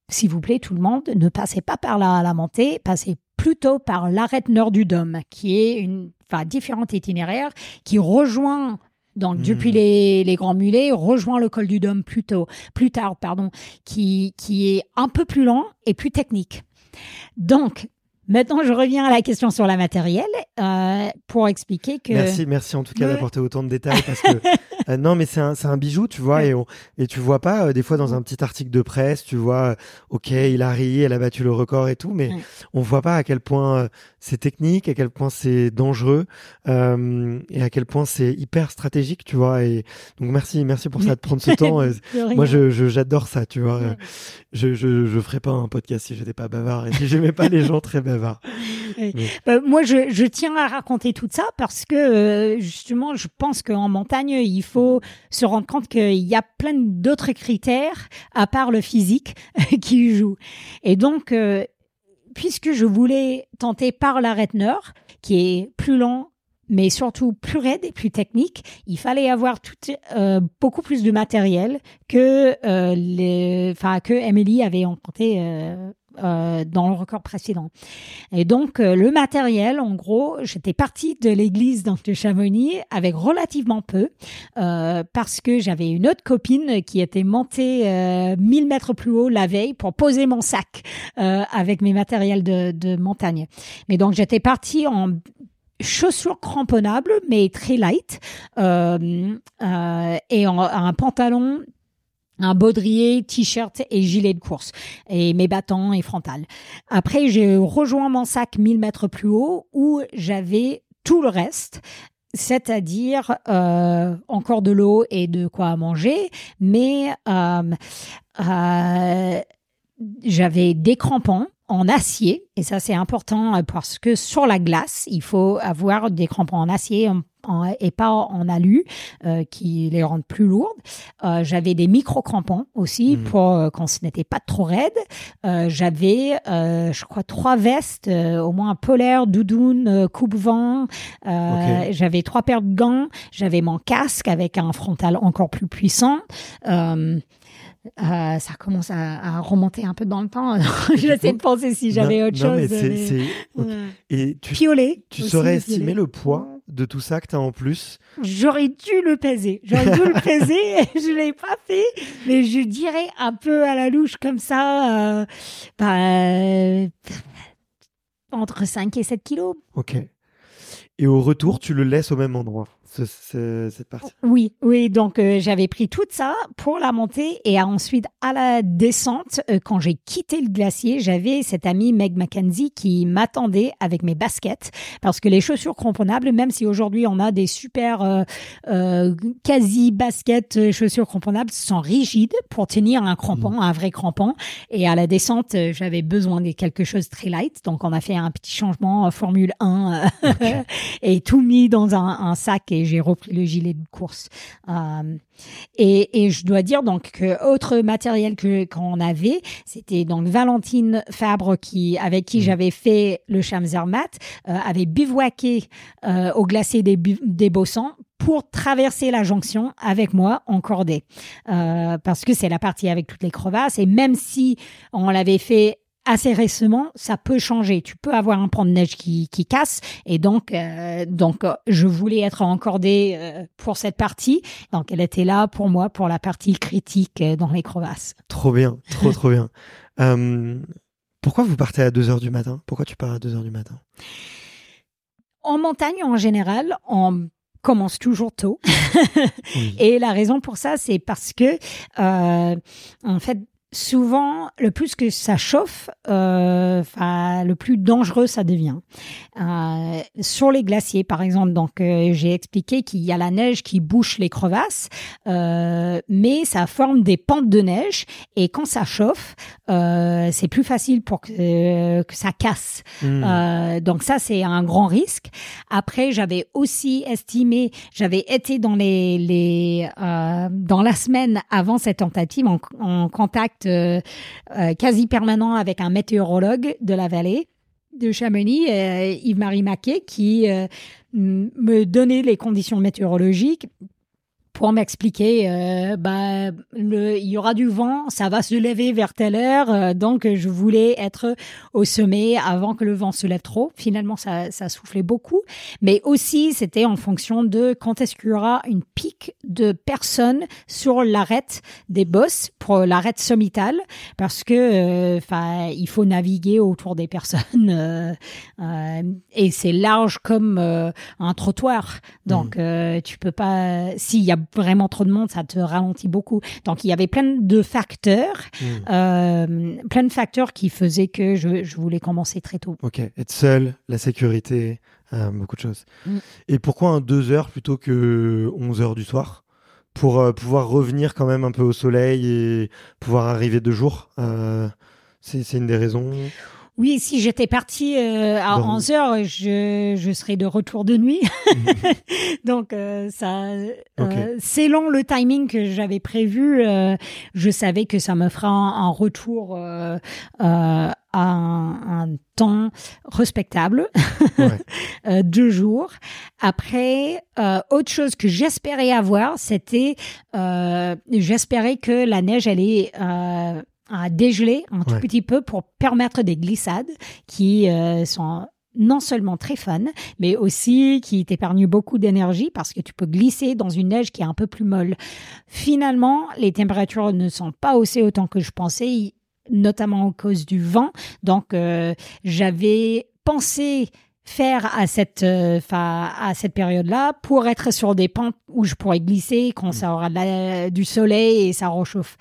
s'il vous plaît tout le monde ne passez pas par la, la montée passez plutôt par l'arête nord du Dôme qui est une enfin différent itinéraire qui rejoint donc Mhm. depuis les, les grands mulets rejoint le col du Dôme plus tôt plus tard pardon qui qui est un peu plus lent et plus technique donc Maintenant, je reviens à la question sur la matériel euh, pour expliquer que. Merci, merci en tout cas d'apporter autant de détails parce que [LAUGHS] euh, non, mais c'est un, c'est un bijou, tu vois, et, on, et tu vois pas euh, des fois dans un petit article de presse, tu vois, euh, ok, Hilary, elle a battu le record et tout, mais Ouais. on voit pas à quel point euh, c'est technique, à quel point c'est dangereux euh, et à quel point c'est hyper stratégique, tu vois. Et donc merci, merci pour ça de prendre ce [LAUGHS] temps. Moi, je, je- j'adore ça, tu vois. Je, je, je ferais pas un podcast si j'étais pas bavard et si j'aimais pas les gens très bavards. Euh, moi, je, je tiens à raconter tout ça parce que euh, justement, je pense qu'en montagne, il faut se rendre compte qu'il y a plein d'autres critères à part le physique qui jouent. Et donc, euh, puisque je voulais tenter par l'arête nord, qui est plus lent mais surtout plus raide et plus technique, il fallait avoir tout, euh, beaucoup plus de matériel que euh, les, enfin que Emily avait emprunté euh, euh, dans le record précédent. Et donc euh, le matériel, en gros, j'étais partie de l'église de Chamonix avec relativement peu euh, parce que j'avais une autre copine qui était montée euh, 1000 mètres plus haut la veille pour poser mon sac euh, avec mes matériels de, de montagne. Mais donc j'étais partie en chaussures cramponnables mais très light euh, euh, et en, un pantalon un baudrier, t-shirt et gilet de course et mes bâtons et frontal. Après, j'ai rejoint mon sac 1000 mètres plus haut où j'avais tout le reste c'est-à-dire euh, encore de l'eau et de quoi manger, mais euh, euh, j'avais des crampons en acier, et ça c'est important parce que sur la glace, il faut avoir des crampons en acier en- et pas en alu euh, qui les rendent plus lourdes. Euh, j'avais des micro-crampons aussi Mhm. pour euh, quand ce n'était pas trop raide. Euh, j'avais, je crois, trois vestes, au moins polaire, doudoune, coupe-vent. J'avais trois paires de gants. J'avais mon casque avec un frontal encore plus puissant. Euh, ça commence à, à remonter un peu dans le temps. [LAUGHS] J'essaie de penser si j'avais autre non, chose. mais-. Et tu, Piolet. tu saurais estimer le poids de tout ça que tu as en plus J'aurais dû le peser. J'aurais dû le [LAUGHS] peser. Je l'ai pas fait, mais je dirais un peu à la louche comme ça, euh, bah, euh, entre 5 et 7 kilos. Ok. Et au retour, tu le laisses au même endroit, ce- ce- cette partie. Oui, oui. Donc euh, j'avais pris tout ça pour la montée et ensuite à la descente, euh, quand j'ai quitté le glacier, j'avais cette amie Meg Mackenzie qui m'attendait avec mes baskets parce que les chaussures cramponnables, même si aujourd'hui on a des super euh, quasi baskets chaussures cramponnables, sont rigides pour tenir un crampon, un vrai crampon. Et à la descente, j'avais besoin de quelque chose de très light, donc on a fait un petit changement Formule 1 euh, [LAUGHS] et tout mis dans un, un sac et j'ai repris le gilet de course. Euh, et, et je dois dire donc que autre matériel que qu'on avait, c'était donc Valentine Fabre qui avec qui j'avais fait le Chamzermat, euh, avait bivouaqué euh, au glacier des, des Bossons pour traverser la jonction avec moi en cordée, Euh, parce que c'est la partie avec toutes les crevasses. Et même si on l'avait fait assez récemment, ça peut changer. Tu peux avoir un pont de neige qui, qui casse et donc euh, donc euh, je voulais être encordée euh, pour cette partie. Donc elle était là pour moi pour la partie critique euh, dans les crevasses. Trop bien, trop trop bien. [LAUGHS] Pourquoi vous partez à 2h du matin? Pourquoi tu pars à 2h du matin? En montagne en général, on commence toujours tôt. [LAUGHS] Oui. Et la raison pour ça, c'est parce que, euh, en fait, souvent, le plus que ça chauffe, euh, le plus dangereux ça devient. Euh, sur les glaciers, par exemple, donc euh, j'ai expliqué qu'il y a la neige qui bouche les crevasses, euh, mais ça forme des pentes de neige et quand ça chauffe, euh, c'est plus facile pour que, que ça casse. Hmm. donc ça, c'est un grand risque. Après, j'avais aussi estimé, j'avais été dans les, les dans la semaine avant cette tentative en, en contact euh, euh, quasi permanent avec un météorologue de la vallée de Chamonix, euh, Yves-Marie Maquet, qui me donnait les conditions météorologiques pour m'expliquer, euh, bah, le, il y aura du vent, ça va se lever vers telle heure, euh, donc je voulais être au sommet avant que le vent se lève trop. Finalement, ça, ça soufflait beaucoup, mais aussi c'était en fonction de quand est-ce qu'il y aura une pique de personnes sur l'arête des bosses pour l'arête sommitale, parce que, euh, enfin, il faut naviguer autour des personnes et c'est large comme un trottoir, donc mmh. tu peux pas, s'il y a vraiment trop de monde, ça te ralentit beaucoup. Donc il y avait plein de facteurs, hmm. euh, plein de facteurs qui faisaient que je, voulais commencer très tôt. Ok, être seul, la sécurité, euh, beaucoup de choses. Hmm. Et pourquoi un 2 heures plutôt que 11 heures du soir? Pour euh, pouvoir revenir quand même un peu au soleil et pouvoir arriver de jour C'est une des raisons oui, si j'étais partie euh, à 11 heures, je, je serais de retour de nuit. [LAUGHS] Donc, euh, ça, euh, selon le timing que j'avais prévu, je savais que ça me fera un, retour à un, temps respectable, [LAUGHS] deux jours. Après, autre chose que j'espérais avoir, c'était, j'espérais que la neige allait à dégeler un tout petit peu pour permettre des glissades qui euh, sont non seulement très fun, mais aussi qui t'épargnent beaucoup d'énergie parce que tu peux glisser dans une neige qui est un peu plus molle. Finalement, les températures ne sont pas haussées autant que je pensais, notamment à cause du vent. Donc, euh, j'avais pensé faire à cette euh, à cette période-là pour être sur des pentes où je pourrais glisser quand ça aura du soleil et ça réchauffe.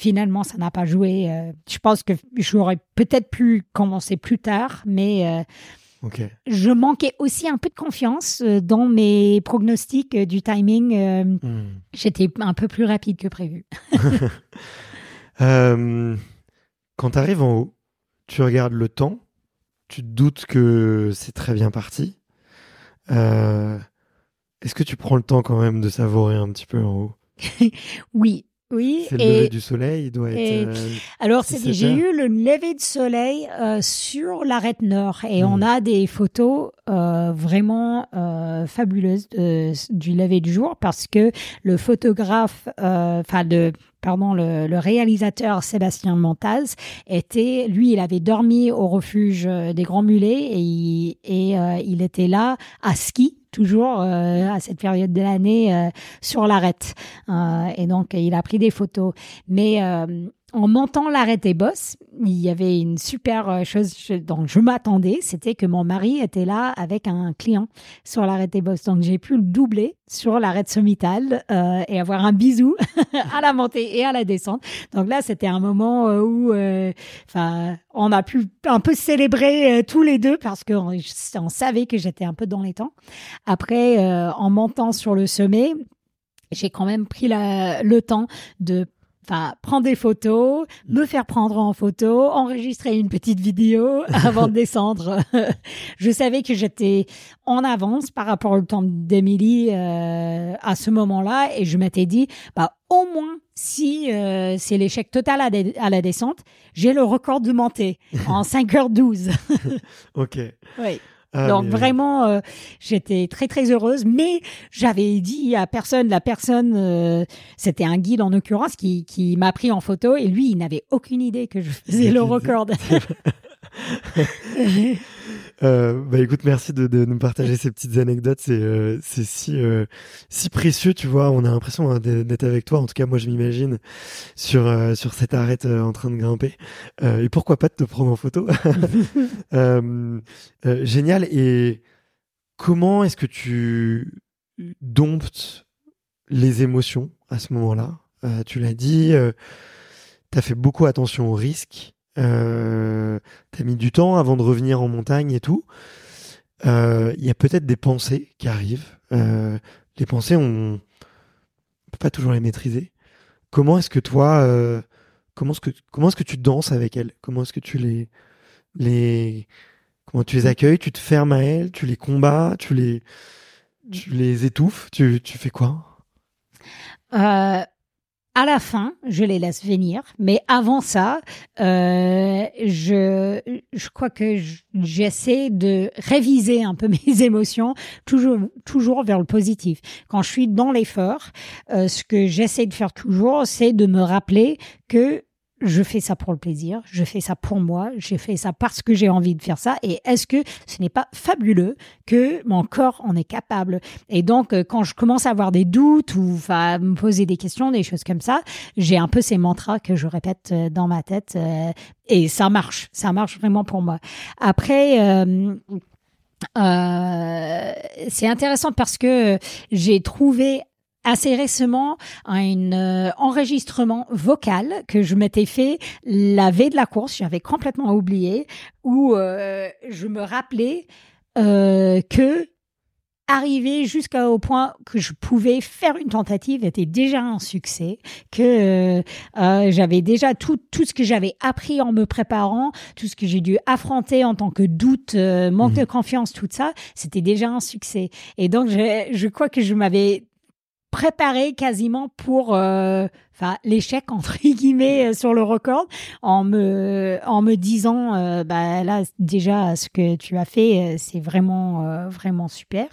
Finalement, ça n'a pas joué. Euh, je pense que j'aurais peut-être pu commencer plus tard, mais euh, je manquais aussi un peu de confiance euh, dans mes pronostics du timing. Hmm. J'étais un peu plus rapide que prévu. [LAUGHS] quand tu arrives en haut, tu regardes le temps, tu te doutes que c'est très bien parti. Est-ce que tu prends le temps quand même de savourer un petit peu en haut? [LAUGHS] Oui, oui. C'est le lever du soleil, il doit être. Euh, alors, j'ai eu le lever du soleil euh, sur l'arête nord et on hmm. a des photos euh, vraiment fabuleuses du lever du jour parce que le photographe, enfin, de pardon, le, réalisateur Sébastien Montaz était, lui, il avait dormi au refuge des Grands Mulets et et, il était là à ski toujours euh, à cette période de l'année euh, sur l'arête. Euh, et donc, il a pris des photos. Mais en montant l'arrêt des bosses, il y avait une super chose dont je m'attendais, c'était que mon mari était là avec un client sur l'arrêt des bosses. Donc j'ai pu le doubler sur l'arrêt sommitale euh, et avoir un bisou [LAUGHS] à la montée et à la descente. Donc là, c'était un moment euh, où, euh, on a pu un peu célébrer tous les deux parce qu'on on savait que j'étais un peu dans les temps. Après, en montant sur le sommet, j'ai quand même pris le temps de enfin, prendre des photos, me faire prendre en photo, enregistrer une petite vidéo [LAUGHS] avant de descendre. [LAUGHS] je savais que j'étais en avance par rapport au temps d'Emilie euh, à ce moment-là et je m'étais dit, bah, au moins, si euh, c'est l'échec total à, à, la descente, j'ai le record de montée en [LAUGHS] 5h12. ok. Oui. Ah, Donc vraiment, euh, j'étais très très heureuse, mais j'avais dit à personne, la personne, euh, c'était un guide en l'occurrence qui, qui m'a pris en photo et lui, il n'avait aucune idée que je faisais le record. [LAUGHS] Euh, bah écoute, merci de, de nous partager ces petites anecdotes. C'est euh, c'est si euh, si précieux, tu vois. On a l'impression hein, d'être avec toi. En tout cas, moi, je m'imagine sur euh, sur cette arête en train de grimper. et pourquoi pas de te prendre en photo? [LAUGHS] [LAUGHS] Génial. Et comment est-ce que tu domptes les émotions à ce moment-là? Tu l'as dit as fait beaucoup attention aux risques. Euh, tu as mis du temps avant de revenir en montagne et tout. Il y a peut-être des pensées qui arrivent. les pensées, on ne peut pas toujours les maîtriser. Comment est-ce que toi, comment est-ce que comment est-ce que tu danses avec elles? Comment est-ce que tu les les comment tu les accueilles? Tu te fermes à elles? Tu les combats? Tu les tu les étouffes? Tu, tu fais quoi? Euh, à la fin, je les laisse venir, mais avant ça, euh, je, je crois que j'essaie de réviser un peu [LAUGHS] mes émotions, toujours, toujours vers le positif. Quand je suis dans l'effort, euh, ce que j'essaie de faire toujours, c'est de me rappeler que je fais ça pour le plaisir, je fais ça pour moi, j'ai fait ça parce que j'ai envie de faire ça. Et est-ce que ce n'est pas fabuleux que mon corps en est capable? Et donc, euh, quand je commence à avoir des doutes ou à me poser des questions, des choses comme ça, j'ai un peu ces mantras que je répète euh, dans ma tête. Euh, et ça marche, ça marche vraiment pour moi. Après, c'est intéressant parce que j'ai trouvé assez récemment un euh, enregistrement vocal que je m'étais fait la veille de la course, j'avais complètement oublié, où euh, je me rappelais euh, que arriver jusqu'au point que je pouvais faire une tentative était déjà un succès, que j'avais déjà tout, tout ce que j'avais appris en me préparant, tout ce que j'ai dû affronter en tant que doute, manque de mmh. confiance, tout ça, c'était déjà un succès. Et donc, je, je crois que je m'avais préparé quasiment pour euh, l'échec [LAUGHS] entre guillemets euh, sur le record en me en me disant euh, bah là déjà ce que tu as fait c'est vraiment vraiment super.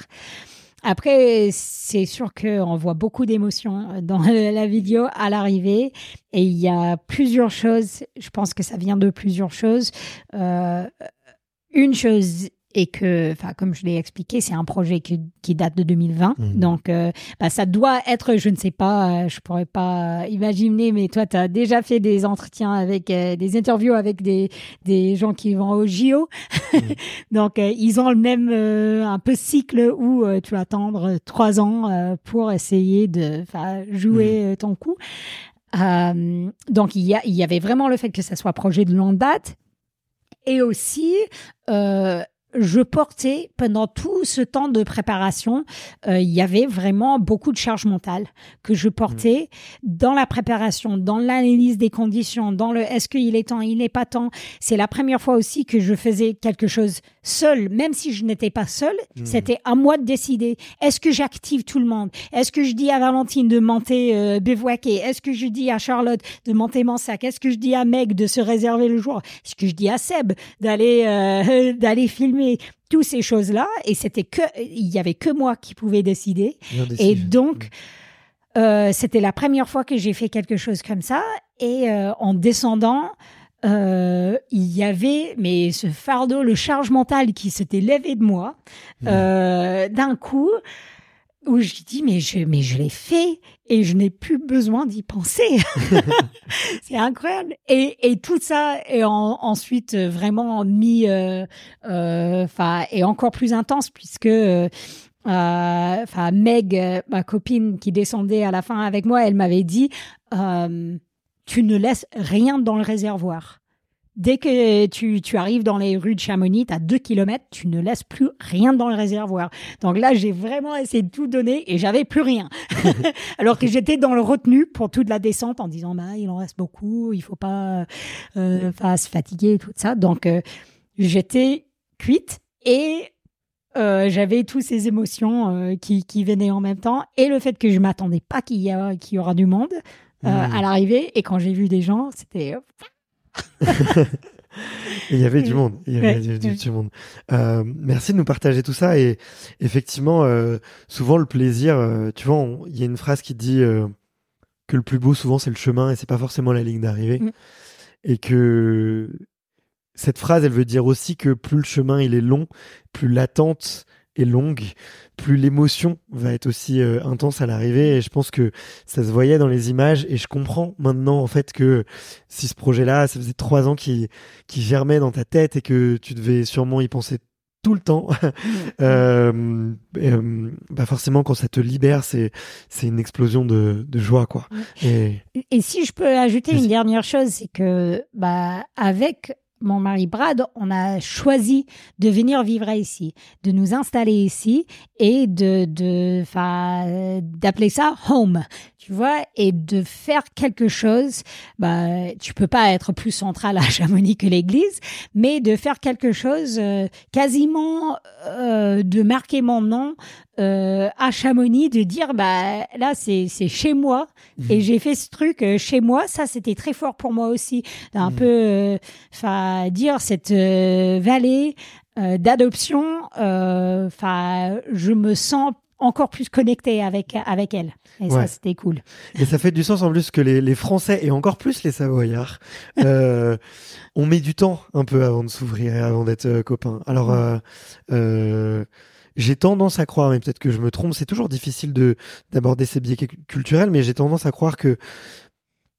Après, c'est sûr qu'on voit beaucoup d'émotions dans [LAUGHS] la vidéo à l'arrivée et il y a plusieurs choses. Je pense que ça vient de plusieurs choses. une chose et que, enfin, comme je l'ai expliqué, c'est un projet qui, qui, date de 2020. Mhm. Donc, euh, bah, ça doit être, je ne sais pas, euh, je pourrais pas imaginer, mais toi, tu as déjà fait des entretiens avec, euh, des interviews avec des, des gens qui vont au JO. Mhm. [LAUGHS] Donc, ils ont le même un peu cycle où tu vas attendre trois ans pour essayer de jouer mhm. ton coup. donc, il y, a, il y avait vraiment le fait que ça soit projet de longue date. Et aussi, euh, je portais pendant tout ce temps de préparation, euh, il y avait vraiment beaucoup de charge mentale que je portais dans la préparation, dans l'analyse des conditions, dans le est-ce qu'il est temps, il n'est pas temps. C'est la première fois aussi que je faisais quelque chose seul, même si je n'étais pas seule. Hmm. C'était à moi de décider. Est-ce que j'active tout le monde? Est-ce que je dis à Valentine de monter euh, bivouaquer Est-ce que je dis à Charlotte de monter mon sac? Est-ce que je dis à Meg de se réserver le jour? Est-ce que je dis à Seb d'aller euh, [LAUGHS] d'aller filmer toutes ces choses-là. Et c'était que, il y avait que moi qui pouvais décider. Et donc, euh, c'était la première fois que j'ai fait quelque chose comme ça. Et euh, en descendant, euh, il y avait mais ce fardeau, le charge mental qui s'était levé de moi d'un coup où je dis mais je mais je l'ai fait et je n'ai plus besoin d'y penser. [LAUGHS] c'est incroyable. Et, et tout ça est ensuite vraiment mis, euh, euh, enfin, euh, encore plus intense puisque, euh, enfin, Meg, ma copine qui descendait à la fin avec moi, elle m'avait dit, tu ne laisses rien dans le réservoir. Dès que tu, tu, arrives dans les rues de Chamonix, tu as deux kilomètres, tu ne laisses plus rien dans le réservoir. Donc là, j'ai vraiment essayé de tout donner et j'avais plus rien. [LAUGHS] Alors que j'étais dans le retenu pour toute la descente en disant, bah, il en reste beaucoup, il faut pas, euh, se fatiguer et tout ça. Donc, euh, j'étais cuite et euh, j'avais toutes ces émotions euh, qui, qui, venaient en même temps et le fait que je m'attendais pas qu'il y, y, aura du monde euh, mmh. à l'arrivée. Et quand j'ai vu des gens, c'était [LAUGHS] il y avait du monde. Il y avait du, monde. Euh, merci de nous partager tout ça. Et effectivement, euh, souvent le plaisir, euh, tu vois, il y a une phrase qui dit que le plus beau, souvent, c'est le chemin et c'est pas forcément la ligne d'arrivée. Mm. Et que cette phrase, elle veut dire aussi que plus le chemin il est long, plus l'attente est longue, plus l'émotion va être aussi euh, intense à l'arrivée. Et je pense que ça se voyait dans les images. Et je comprends maintenant en fait que si ce projet-là, ça faisait trois ans qu'il qui germait dans ta tête et que tu devais sûrement y penser tout le temps. [LAUGHS] euh, euh, bah forcément, quand ça te libère, c'est c'est une explosion de, de joie, quoi. Et, Et si je peux ajouter une dernière chose, c'est que bah avec mon mari Brad, on a choisi de venir vivre ici, de nous installer ici et de de d'appeler ça home, tu vois, et de faire quelque chose. Bah tu peux pas être plus central à Chamonix que l'église, mais de faire quelque chose euh, quasiment euh, de marquer mon nom euh, à Chamonix, de dire bah là c'est c'est chez moi et j'ai fait ce truc chez moi. Ça c'était très fort pour moi aussi, un peu euh, enfin dire cette vallée d'adoption. Enfin je me sens encore plus connectée avec avec elle et Ouais. ça c'était cool. et ça fait du sens en plus que les, les Français et encore plus les Savoyards, euh, on met du temps un peu avant de s'ouvrir et avant d'être euh, copains. Alors, euh, j'ai tendance à croire, mais peut-être que je me trompe, c'est toujours difficile de d'aborder ces biais cu- culturels, mais j'ai tendance à croire que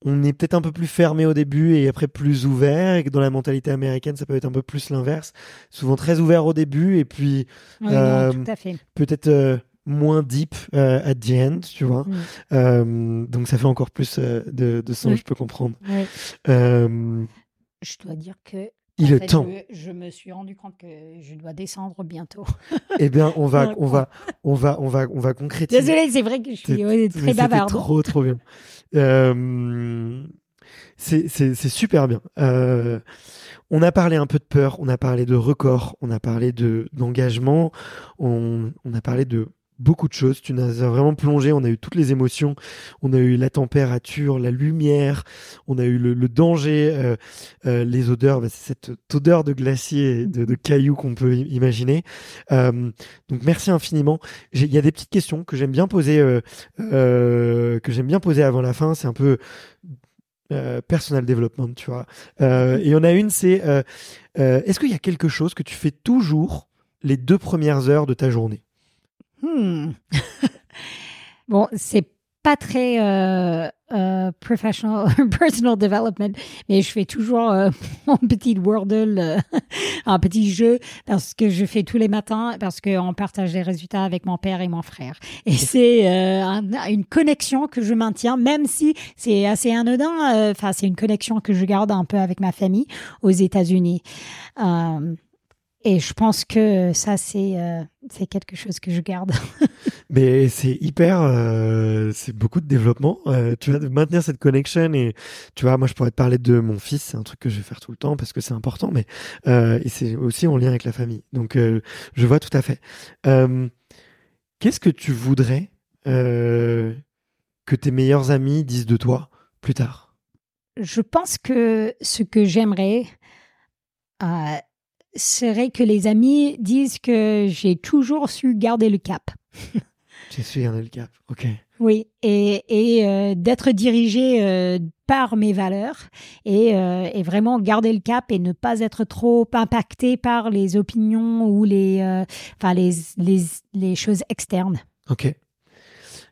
on est peut-être un peu plus fermé au début et après plus ouvert, et que dans la mentalité américaine, ça peut être un peu plus l'inverse. Souvent très ouvert au début et puis Oui, Euh, non, tout à fait. peut-être euh, moins deep euh, at the end, tu vois. Mm. Euh, donc ça fait encore plus euh, de, de sens, je peux comprendre. Euh, Je dois dire que il est temps. Je, je me suis rendu compte que je dois descendre bientôt. Eh bien, on va, Ouais, [LAUGHS] on va, on va, on va, on va concrétiser. Désolée, c'est vrai que je suis Mais très bavarde. Trop, trop bien. C'est, super bien. On a parlé un peu de peur, on a parlé de record, on a parlé de d'engagement, on, on a parlé de beaucoup de choses. Tu nous as vraiment plongé. On a eu toutes les émotions. On a eu la température, la lumière. On a eu le, danger, euh, euh, les odeurs. Bah, c'est cette odeur de glacier, de, cailloux qu'on peut imaginer. Euh, donc merci infiniment. Il y a des petites questions que j'aime bien poser, que j'aime bien poser avant la fin. C'est un peu personal development, tu vois. Et il y en a une, c'est est-ce qu'il y a quelque chose que tu fais toujours les deux premières heures de ta journée? Hmm. [LAUGHS] bon, c'est pas très euh, euh, professional, [LAUGHS] personal development, mais je fais toujours euh, [LAUGHS] mon petit Wordle, euh, un petit jeu, parce que je fais tous les matins, parce qu'on partage les résultats avec mon père et mon frère. Et c'est euh, un- une connexion que je maintiens, même si c'est assez anodin. euh, Enfin, c'est une connexion que je garde un peu avec ma famille aux États-Unis. Et je pense que ça, c'est euh, c'est quelque chose que je garde. [LAUGHS] Mais c'est hyper, euh, c'est beaucoup de développement. Euh, tu de maintenir cette connection et tu vois, moi je pourrais te parler de mon fils, c'est un truc que je vais faire tout le temps parce que c'est important, mais et c'est aussi en lien avec la famille. Donc je vois tout à fait. Qu'est-ce que tu voudrais que tes meilleurs amis disent de toi plus tard? Je pense que ce que j'aimerais serait que les amis disent que j'ai toujours su garder le cap. [LAUGHS] J'ai su garder le cap. Ok. Oui, et, et euh, d'être dirigé euh, par mes valeurs et, euh, et vraiment garder le cap et ne pas être trop impacté par les opinions ou les, enfin les, les, les choses externes. Ok.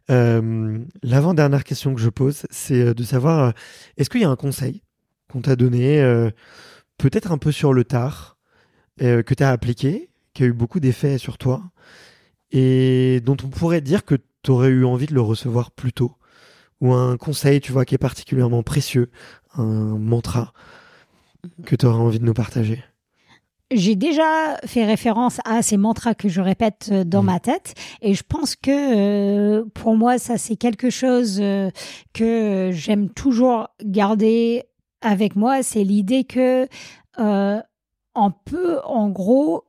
L'avant-dernière question que je pose, c'est de savoir, est-ce qu'il y a un conseil qu'on t'a donné, peut-être un peu sur le tard, euh, que tu as appliqué, qui a eu beaucoup d'effets sur toi, et dont on pourrait dire que tu aurais eu envie de le recevoir plus tôt. Ou un conseil, tu vois, qui est particulièrement précieux, un mantra que tu aurais envie de nous partager. J'ai déjà fait référence à ces mantras que je répète euh, dans Mhm. ma tête. Et je pense que euh, pour moi ça c'est quelque chose euh, que j'aime toujours garder avec moi, c'est l'idée que euh, on peut en gros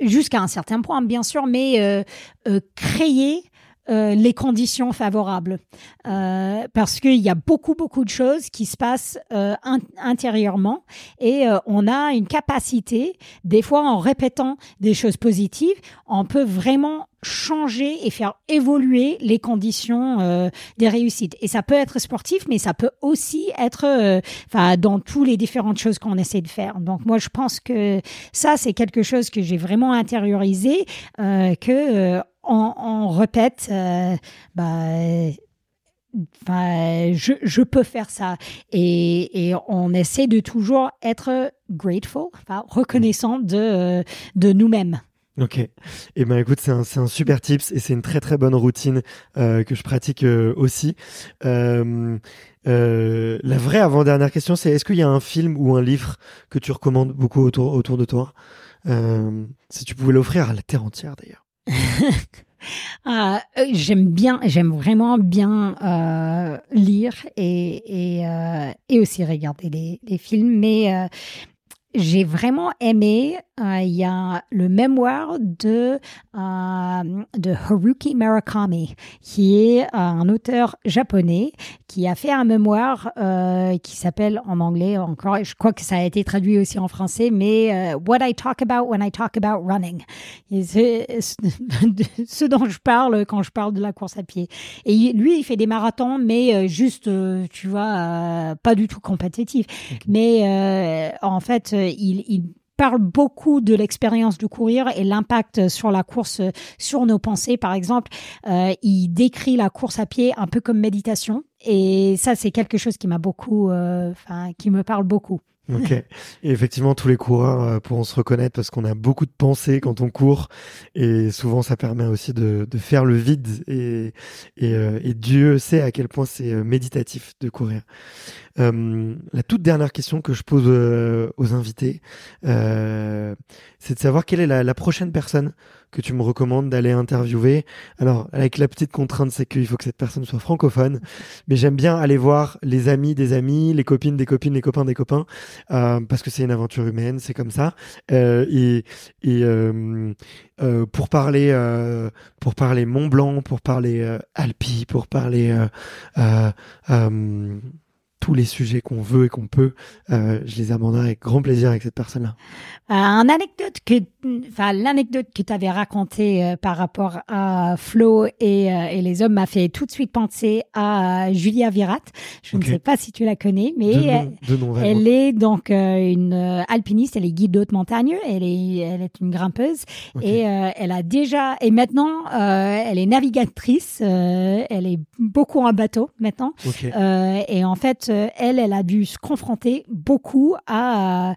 jusqu'à un certain point bien sûr, mais euh, euh, créer euh, les conditions favorables. Euh, parce qu'il y a beaucoup, beaucoup de choses qui se passent euh, in- intérieurement et euh, on a une capacité, des fois en répétant des choses positives, on peut vraiment changer et faire évoluer les conditions euh, des réussites. Et ça peut être sportif, mais ça peut aussi être euh, enfin dans tous les différentes choses qu'on essaie de faire. Donc moi, je pense que ça, c'est quelque chose que j'ai vraiment intériorisé, euh, que euh, on, on répète euh, bah, enfin, je, je peux faire ça. Et, et on essaie de toujours être grateful, enfin, reconnaissant de, de nous-mêmes. Ok. Et eh ben écoute, c'est un, un, super tips et c'est une très très bonne routine euh, que je pratique euh, aussi. Euh, euh, la vraie avant-dernière question, c'est est-ce qu'il y a un film ou un livre que tu recommandes beaucoup autour, autour de toi? Euh, Si tu pouvais l'offrir à la terre entière d'ailleurs. [LAUGHS] Ah, euh, j'aime bien, j'aime vraiment bien euh, lire et, et, euh, et, aussi regarder les, les films, mais j'ai vraiment aimé, euh, il y a le mémoire de, euh, de Haruki Murakami, qui est un auteur japonais qui a fait un mémoire euh, qui s'appelle en anglais encore, je crois que ça a été traduit aussi en français, mais What I Talk About When I Talk About Running. C'est [LAUGHS] ce dont je parle quand je parle de la course à pied. Et lui, il fait des marathons, mais juste, tu vois, pas du tout compétitif. Mais en fait, il, parle beaucoup de l'expérience de courir et l'impact sur la course, sur nos pensées, par exemple. Euh, il décrit la course à pied un peu comme méditation. Et ça, c'est quelque chose qui m'a beaucoup, euh, qui me parle beaucoup. Ok. Et effectivement, tous les coureurs euh, pourront se reconnaître parce qu'on a beaucoup de pensées quand on court, et souvent ça permet aussi de, faire le vide. Et, Dieu sait à quel point c'est méditatif de courir. Euh, la toute dernière question que je pose aux invités, c'est de savoir quelle est la, prochaine personne que tu me recommandes d'aller interviewer. Alors, avec la petite contrainte, c'est qu'il faut que cette personne soit francophone, mais j'aime bien aller voir les amis des amis, les copines des copines, les copains des copains, euh, parce que c'est une aventure humaine, c'est comme ça. Euh, et et euh, euh pour parler, euh, pour parler Mont Blanc, pour parler euh, Alpi, pour parler tous les sujets qu'on veut et qu'on peut, euh, je les aborderai avec grand plaisir avec cette personne-là. Euh, un anecdote que, enfin, l'anecdote que tu avais racontée euh, par rapport à Flo et, et les hommes m'a fait tout de suite penser à Julia Virat. Je ne sais pas si tu la connais, mais elle, est donc une alpiniste, elle est guide de haute montagne, elle est, elle est une grimpeuse. Et elle a déjà, et maintenant, elle est navigatrice, elle est beaucoup en bateau maintenant. et en fait, elle, elle a dû se confronter beaucoup à,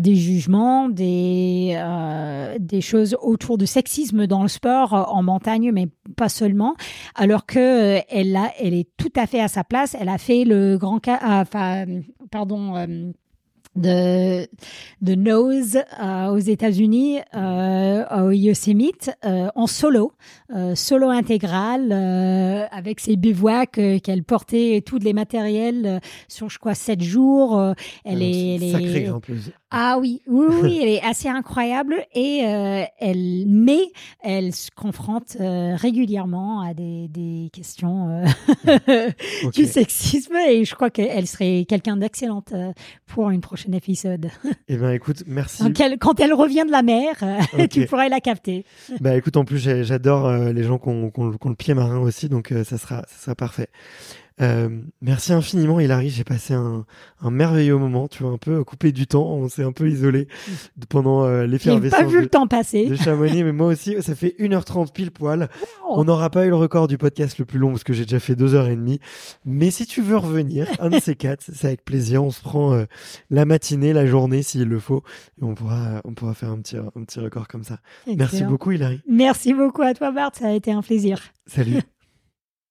des jugements, des, euh, des choses autour du sexisme dans le sport, euh, en montagne, mais pas seulement. Alors que euh, elle, elle est tout à fait à sa place. Elle a fait le grand cas, enfin, pardon de, de Nose euh, aux États-Unis, euh, au Yosemite, euh, en solo, euh, solo intégral, avec ses bivouacs qu'elle portait tous les matériels sur, je crois, sept jours. elle, est, elle est, ah oui, oui, oui, [LAUGHS] elle est assez incroyable et elle, mais elle se confronte régulièrement à des, des questions [LAUGHS] du sexisme et je crois qu'elle serait quelqu'un d'excellente pour une prochaine épisode. Eh ben, écoute, merci. quand elle revient de la mer, tu pourrais la capter. Bah, écoute, en plus, j'adore les gens qui ont, le pied marin aussi, donc ça sera, ça sera parfait. Euh, merci infiniment Hilary, j'ai passé un, un, merveilleux moment, tu vois, un peu coupé du temps, on s'est un peu isolé pendant euh, l'effervescence. J'ai pas vu le temps passer. De Chamonix, mais moi aussi, ça fait 1h30 pile poil. On n'aura pas eu le record du podcast le plus long parce que j'ai déjà fait 2h30. Mais si tu veux revenir, un de ces quatre, c'est avec plaisir, on se prend euh, la matinée, la journée s'il le faut, et on pourra, on pourra faire un petit, un petit record comme ça. Merci beaucoup Hilary. Merci beaucoup à toi Bart, ça a été un plaisir. Salut. [LAUGHS]